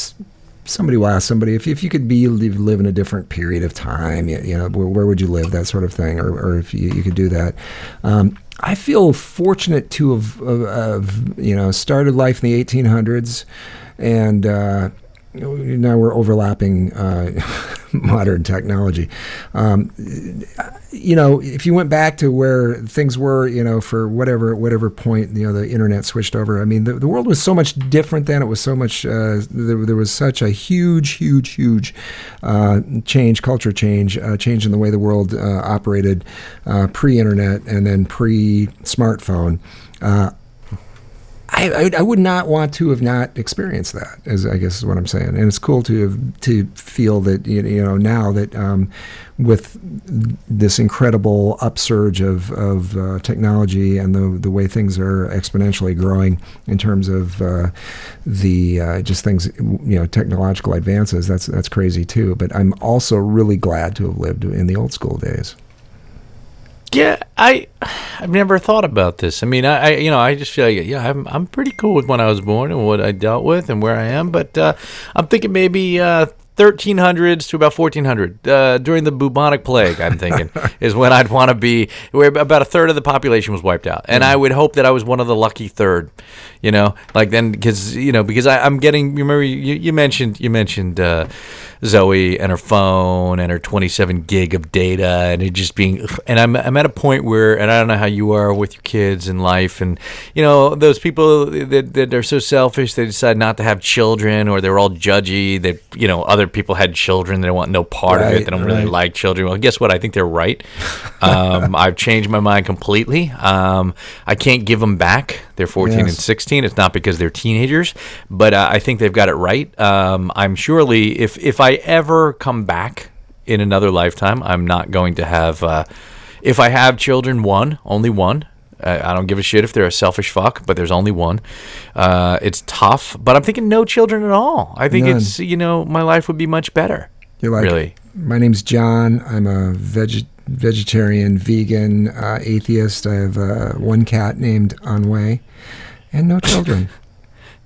S2: somebody will ask somebody if if you could be live, in a different period of time, you, you know, where, where would you live, that sort of thing, or or if you, you could do that. Um, I feel fortunate to have, of, of you know started life in the 1800s, and uh, now we're overlapping uh, modern technology. Um, you know, if you went back to where things were, you know, for whatever whatever point, you know, the internet switched over. I mean, the, the world was so much different then. It was so much. Uh, there, there was such a huge, huge, huge uh, change, culture change, uh, change in the way the world uh, operated uh, pre-internet and then pre-smartphone. I, I, would not want to have not experienced that, as I guess is what I'm saying. And it's cool to have, to feel that you know now that um, with this incredible upsurge of of uh, technology and the the way things are exponentially growing in terms of uh, the uh, just things you know technological advances. That's that's crazy too. But I'm also really glad to have lived in the old school days.
S3: Yeah, I, I've never thought about this. I mean, I, I, you know, I just feel like, yeah, I'm, I'm pretty cool with when I was born and what I dealt with and where I am. But uh, I'm thinking maybe uh, 1300s to about 1400 uh, during the bubonic plague. I'm thinking is when I'd want to be, where about a third of the population was wiped out, and I would hope that I was one of the lucky third you know, like then because you know because I, am getting. Remember you, you mentioned you mentioned uh, Zoe and her phone and her 27 gig of data and it just being. And I'm I'm at a point where and I don't know how you are with your kids and life and you know those people that that are so selfish they decide not to have children or they're all judgy that you know other people had children they want no part right, of it they don't
S2: right.
S3: really like children. Well, guess what? I think they're right. Um, I've changed my mind completely. Um, I can't give them back. They're 14
S2: yes.
S3: and 16. It's not because they're teenagers, but uh, I think they've got it right. Um, I'm surely if if I ever come back in another lifetime, I'm not going to have. Uh, if I have children, one, only one, I don't give a shit if they're a selfish fuck, but there's only one. Uh, it's tough, but I'm thinking no children at all. I think
S2: None.
S3: it's you know my life would be much better.
S2: You're like
S3: really.
S2: My name's John. I'm a veg- vegetarian, vegan, uh, atheist. I have uh, one cat named Anway and no children.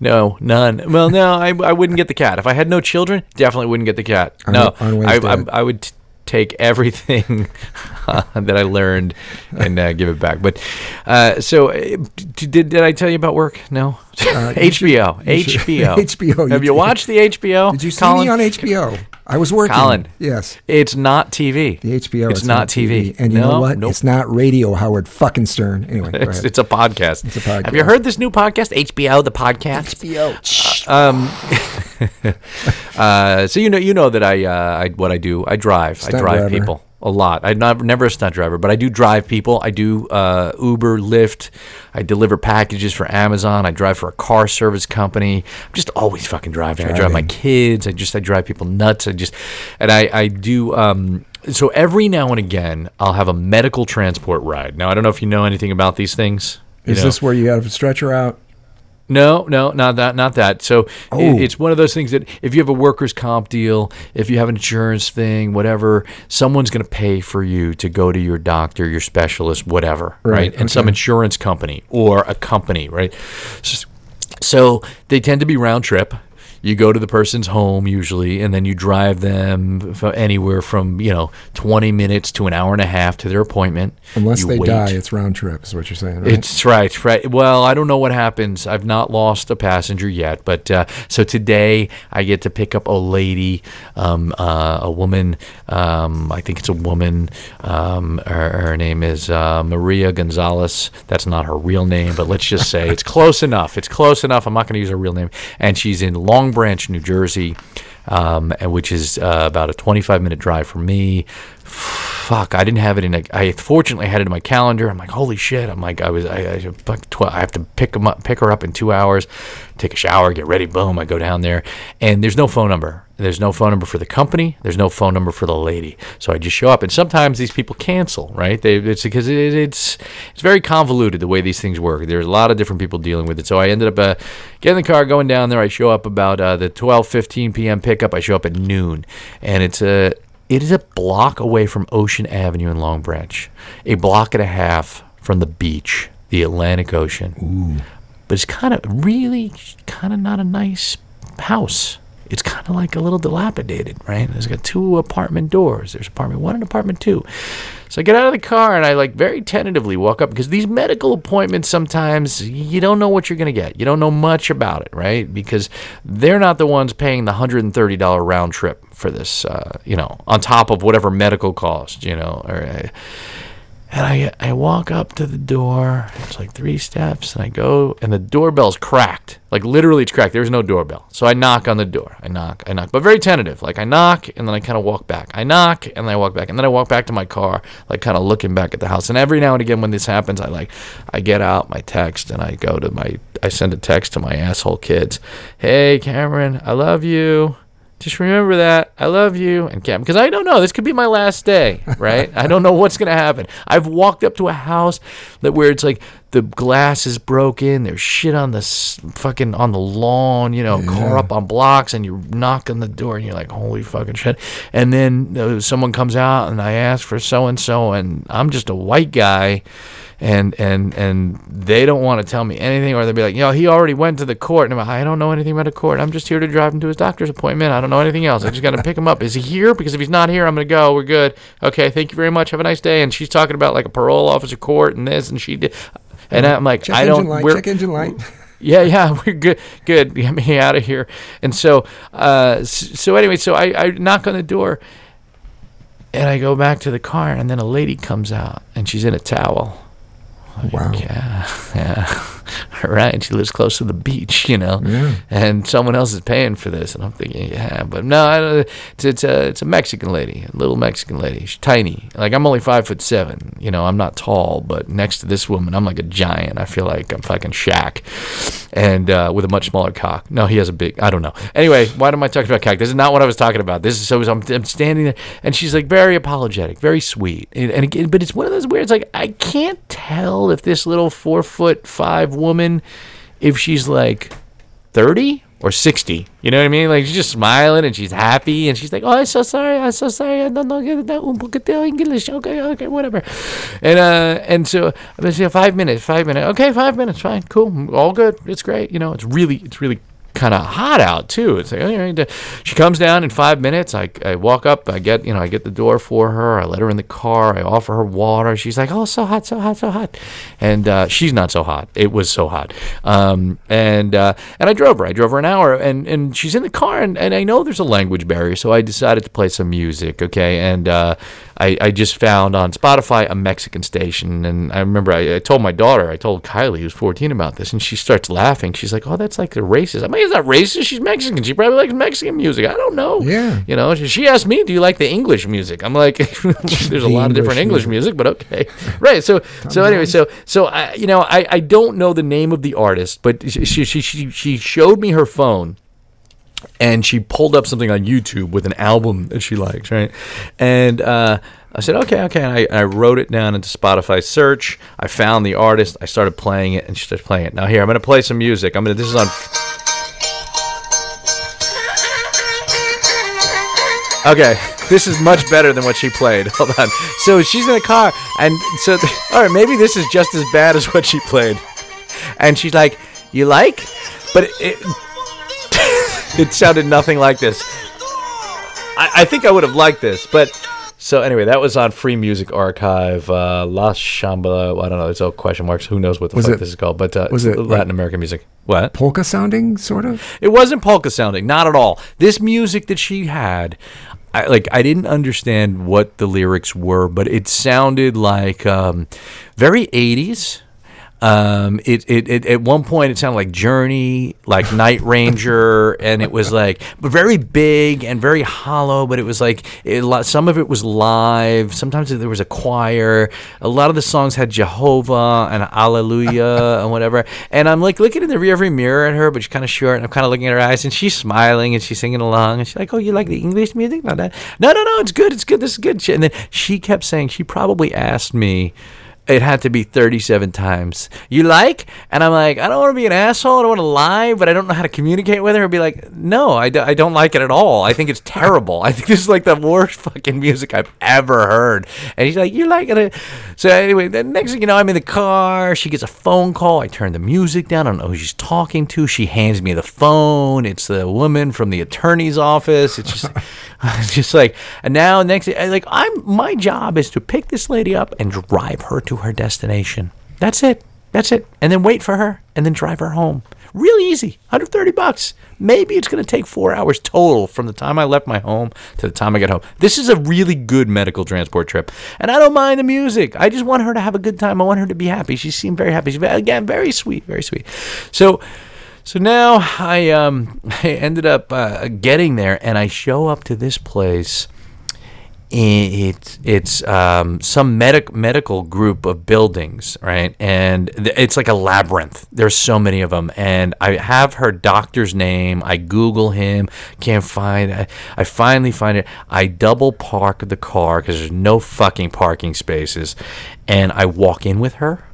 S3: No, none. Well, no, I, I wouldn't get the cat. If I had no children, definitely wouldn't get the cat. No, I, I, I would take everything that I learned and uh, give it back. But uh, so, uh, did did I tell you about work? No.
S2: Uh, you should-
S3: HBO, HBO,
S2: HBO,
S3: Have
S2: you
S3: you watched the HBO?
S2: Did you see
S3: Colin?
S2: me on HBO? I was working.
S3: Colin.
S2: Yes.
S3: It's not TV.
S2: The HBO.
S3: It's, not TV.
S2: And you
S3: no,
S2: know what?
S3: Nope.
S2: It's not radio, Howard fucking Stern. Anyway, go
S3: It's,
S2: ahead.
S3: it's a podcast.
S2: It's a podcast.
S3: Have you heard this new podcast, HBO, the podcast?
S2: HBO.
S3: Um, uh, so you know, you know that I, uh, I what I do. I drive. I drive
S2: driver.
S3: people a lot. I'm not never a stunt driver, but I do drive people. I do uh, Uber, Lyft. I deliver packages for Amazon. I drive for a car service company. I'm just always fucking driving. I drive my kids. I just I drive people nuts. I just and I I do. Um, so every now and again, I'll have a medical transport ride. Now I don't know if you know anything about these things. You
S2: Is
S3: know?
S2: this where you have a stretcher out?
S3: No, no, not that, not that. So i-
S2: Oh.
S3: it's one of those things that if you have a workers' comp deal, if you have an insurance thing, whatever, someone's going to pay for you to go to your doctor, your specialist, whatever, right?
S2: Right,
S3: And some insurance company or a company, right? So they tend to be round trip. You go to the person's home usually, and then you drive them anywhere from you know twenty minutes to an hour and a half to their appointment.
S2: Unless
S3: You
S2: they
S3: wait.
S2: die, it's round trip, is what you're saying, right?
S3: It's right, right. Well, I don't know what happens. I've not lost a passenger yet, but uh, so today I get to pick up a lady, um, uh, a woman. Um, I think it's a woman. Um, her, her name is uh, Maria Gonzalez. That's not her real name, but let's just say it's close enough. It's close enough. I'm not going to use her real name, and she's in Long Branch, New Jersey, um, which is uh, about a 25 minute drive from me fuck, I didn't have it in a. I fortunately had it in my calendar. I'm like, holy shit. I'm like, I was, I, I, tw- I have to pick 'em up, pick her up in two hours, take a shower, get ready, boom. I go down there, and there's no phone number. There's no phone number for the company. There's no phone number for the lady. So I just show up, and sometimes these people cancel, right? They, it's because it, it's it's very convoluted the way these things work. There's a lot of different people dealing with it. So I ended up uh, getting in the car, going down there. I show up about uh, the 12:15 p.m. pickup. I show up at noon, and it's a it is a block away from Ocean Avenue in Long Branch, a block and a half from the beach, the Atlantic Ocean. Ooh. But it's kind of really kind of not a nice house. It's kind of like a little dilapidated, right? There's got two apartment doors. There's apartment one and apartment two. So I get out of the car and I like very tentatively walk up because these medical appointments sometimes you don't know what you're going to get. You don't know much about it, right? Because they're not the ones paying the $130 round trip for this, uh, you know, on top of whatever medical cost, you know. Or, uh, and I I walk up to the door. It's like three steps, and I go, and the doorbell's cracked. Like literally, it's cracked. There's no doorbell. So I knock on the door. I knock, I knock, but very tentative. Like I knock, and then I kind of walk back. I knock, and then I walk back, and then I walk back to my car, like kind of looking back at the house. And every now and again, when this happens, I like I get out my text and I go to my I send a text to my asshole kids. Hey Cameron, I love you just remember that. I love you and Cam because I don't know. This could be my last day right? I don't know what's gonna happen. I've walked up to a house that where it's like the glass is broken there's shit on the s- fucking on the lawn you know car up on blocks and you knock on the door and you're like holy fucking shit and then uh, someone comes out and I ask for so and so and I'm just a white guy and and and they don't want to tell me anything, or they'll be like, you know, he already went to the court, and I'm like, I don't know anything about the court. I'm just here to drive him to his doctor's appointment. I don't know anything else. I just got to pick him up. Is he here? Because if he's not here, I'm gonna go. We're good. Okay, thank you very much. Have a nice day. And she's talking about like a parole officer court and this, and she did, and I'm like,
S2: Check
S3: I don't.
S2: light.
S3: we're-
S2: Check engine light.
S3: yeah, yeah, we're good, good. Get me out of here. And so, uh, so anyway, so I, I knock on the door, and I go back to the car, and then a lady comes out, and she's in a towel.
S2: Wow.
S3: Yeah, yeah. All right. She lives close to the beach, you know,
S2: Yeah.
S3: and someone else is paying for this. And I'm thinking, yeah, but no, I it's it's a it's a Mexican lady, a little Mexican lady. She's tiny. Like I'm only five foot seven. You know, I'm not tall, but next to this woman, I'm like a giant. I feel like I'm fucking Shaq, and uh, with a much smaller cock. No, he has a big. I don't know. Anyway, why am I talking about cock? This is not what I was talking about. This is so I'm, I'm standing there, and she's like very apologetic, very sweet, and, and again, but it's one of those weird. It's like I can't tell if this little four foot five woman, if she's like 30 or 60. You know what I mean? Like she's just smiling and she's happy and she's like, "Oh, I'm so sorry. I'm so sorry. I don't know that un poquito English. Okay, okay, whatever." And uh and so I'm gonna say five minutes, five minutes. Okay, five minutes, fine, cool, all good. It's great. You know, it's really, it's really kind of hot out too. It's like, right. She comes down in five minutes. I, I walk up. I get you know I get the door for her. I let her in the car. I offer her water. She's like, oh, so hot, so hot, so hot. And uh, she's not so hot. It was so hot. Um, and uh, and I drove her. I drove her an hour. And and she's in the car. And, and I know there's a language barrier, so I decided to play some music. Okay. And uh, I I just found on Spotify a Mexican station. And I remember I, I told my daughter. I told Kylie, who's 14, about this, and she starts laughing. She's like, oh, that's like a racist. I'm like, it's not racist. She's Mexican. She probably likes Mexican music. I don't know.
S2: Yeah.
S3: You know, she- she asked me, "Do you like the English music?" I'm like, "There's a lot of different
S2: English
S3: English music, but okay." Right. So, so anyway, so so I, you know, I I don't know the name of the artist, but she she she she showed me her phone and she pulled up something on YouTube with an album that she likes, right? And uh, I said, okay, okay. And I, I wrote it down into Spotify search. I found the artist. I started playing it, and she started playing it. Now here, I'm going to play some music. I'm going to. This is on. Okay, this is much better than what she played. Hold on. So she's in a car, and so all right, maybe this is just as bad as what she played. And she's like, "You like?" But it, it, it sounded nothing like this. I, I think I would have liked this, but so anyway, that was on Free Music Archive, uh, La Shambhala. I don't know. It's all question marks. Who knows what the
S2: Was
S3: fuck
S2: it-
S3: this is called? But uh,
S2: was it,
S3: Latin
S2: like-
S3: American music? What?
S2: Polka sounding, sort of.
S3: It wasn't polka sounding, not at all. This music that she had, I, like I didn't understand what the lyrics were, but it sounded like um, very 80s. Um, it, it, it at one point it sounded like Journey, like Night Ranger, and it was like but very big and very hollow. But it was like it, some of it was live. Sometimes there was a choir. A lot of the songs had Jehovah and Alleluia and whatever. And I'm like looking in the rear rearview mirror at her, but she's kind of short. And I'm kind of looking at her eyes, and she's smiling and she's singing along. And she's like, "Oh, you like the English music? No, no, no, no, no. It's good. It's good. This is good." And then she kept saying she probably asked me it had to be 37 times. You like? And I'm like, I don't want to be an asshole. I don't want to lie, but I don't know how to communicate with her. I'd be like, no, I, do, I don't like it at all. I think it's terrible. I think this is like the worst fucking music I've ever heard. And he's like, you like it? So anyway, the next thing you know, I'm in the car. She gets a phone call. I turn the music down. I don't know who she's talking to. She hands me the phone. It's the woman from the attorney's office. It's just, just like, and now next, eh, like I'm, my job is to pick this lady up and drive her to her destination. That's it. That's it. And then wait for her and then drive her home. Really easy. 130 bucks. Maybe it's going to take four hours total from the time I left my home to the time I get home. This is a really good medical transport trip. And I don't mind the music. I just want her to have a good time. I want her to be happy. She seemed very happy. She's, again, very sweet, very sweet. So, so now I um I ended up uh, getting there, and I show up to this place. It's it's um, some medic medical group of buildings, right? And th- it's like a labyrinth. There's so many of them, and I have her doctor's name. I Google him, can't find. I, I finally find it. I double park the car because there's no fucking parking spaces, and I walk in with her.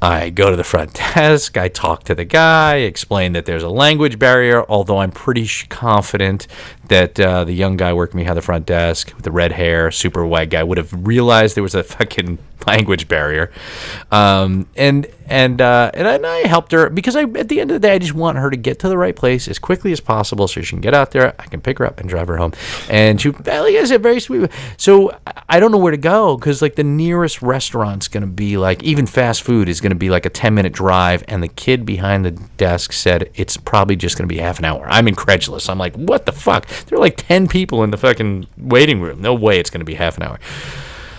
S3: I go to the front desk. I talk to the guy, explain that there's a language barrier, although I'm pretty confident that uh, the young guy working behind the front desk with the red hair, super white guy, would have realized there was a fucking language barrier. Um, and and uh, and, I, and I helped her because I at the end of the day I just want her to get to the right place as quickly as possible so she can get out there. I can pick her up and drive her home. And she, like I said, very sweet. So I don't know where to go because like the nearest restaurant's going to be like even fast food is going to be like a ten minute drive, and the kid behind the desk said it's probably just going to be half an hour. I'm incredulous. I'm like, what the fuck? There are like ten people in the fucking waiting room. No way it's going to be half an hour.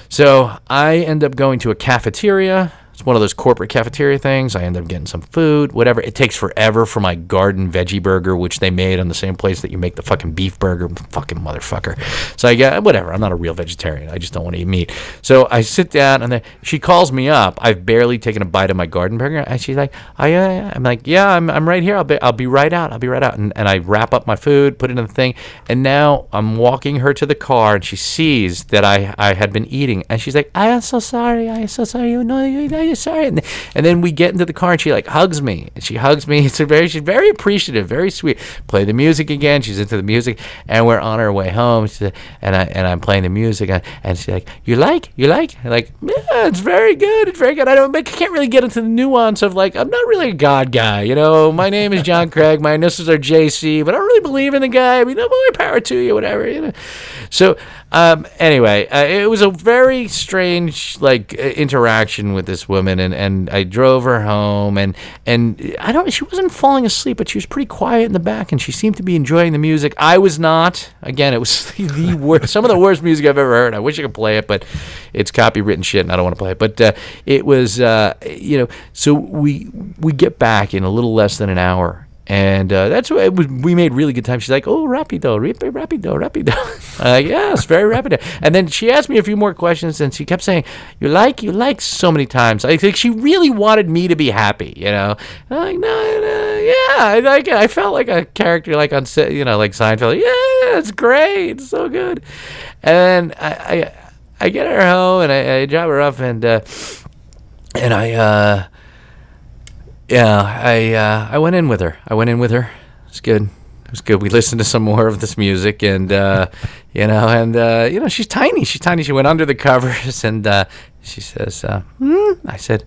S3: So I end up going to a cafeteria it's one of those corporate cafeteria things. I end up getting some food, whatever. It takes forever for my garden veggie burger, which they made on the same place that you make the fucking beef burger. Fucking motherfucker. So I get whatever. I'm not a real vegetarian. I just don't want to eat meat. So I sit down and then she calls me up. I've barely taken a bite of my garden burger, and she's like, "Oh yeah." I'm like, "Yeah, I'm, I'm right here. I'll be I'll be right out. I'll be right out." And, and I wrap up my food, put it in the thing, and now I'm walking her to the car, and she sees that I I had been eating, and she's like, "I am so sorry. I am so sorry. You know, you sorry. And, and then we get into the car and she like hugs me. And she hugs me. It's very she's very appreciative, very sweet. Play the music again. She's into the music, and we're on our way home. Said, and I and I'm playing the music, and, and she's like, "You like? You like?" I'm like, yeah, it's very good. It's very good. I don't. I can't really get into the nuance of like I'm not really a God guy. You know, my name is John Craig. My initials are JC, but I don't really believe in the guy. I mean, I'm more power to you, whatever. You know. So um, anyway, uh, it was a very strange like interaction with this woman, and, and I drove her home, and and I don't. She wasn't falling asleep, but she was pretty quiet in the back, and she seemed to be enjoying the music. I was not. Again, it was the worst, some of the worst music I've ever heard. I wish I could play it, but it's copywritten shit, and I don't want to play it. But uh, it was, uh, you know. So we we get back in a little less than an hour, and uh, that's what was, we made really good time. She's like, "Oh, rapido, rapido, rapido." I'm like, "Yes, very rapido." And then she asked me a few more questions, and she kept saying, "You like, you like," so many times. I think she really wanted me to be happy, you know. I'm like, no, no, yeah, I like. I felt like a character, like on, you know, like Seinfeld. Yeah, it's great, it's so good. And I, I, I get her home, and I, I drop her off, and uh, and I. Uh, yeah, I uh, I went in with her. I went in with her. It's good. It was good. We listened to some more of this music, and uh, you know, and uh, you know, she's tiny. She's tiny. She went under the covers, and uh, she says, mm. "I said,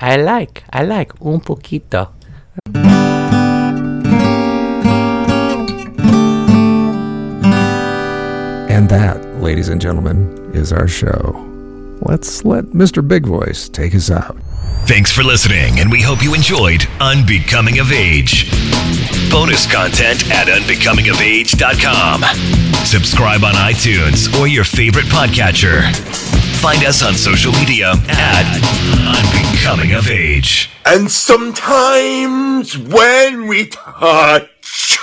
S3: I like, I like un poquito."
S2: And that, ladies and gentlemen, is our show. Let's let Mr. Big Voice take us out.
S1: Thanks for listening, and we hope you enjoyed Unbecoming of Age. Bonus content at unbecomingofage.com. Subscribe on iTunes or your favorite podcatcher. Find us on social media at Unbecoming of Age.
S4: And sometimes when we touch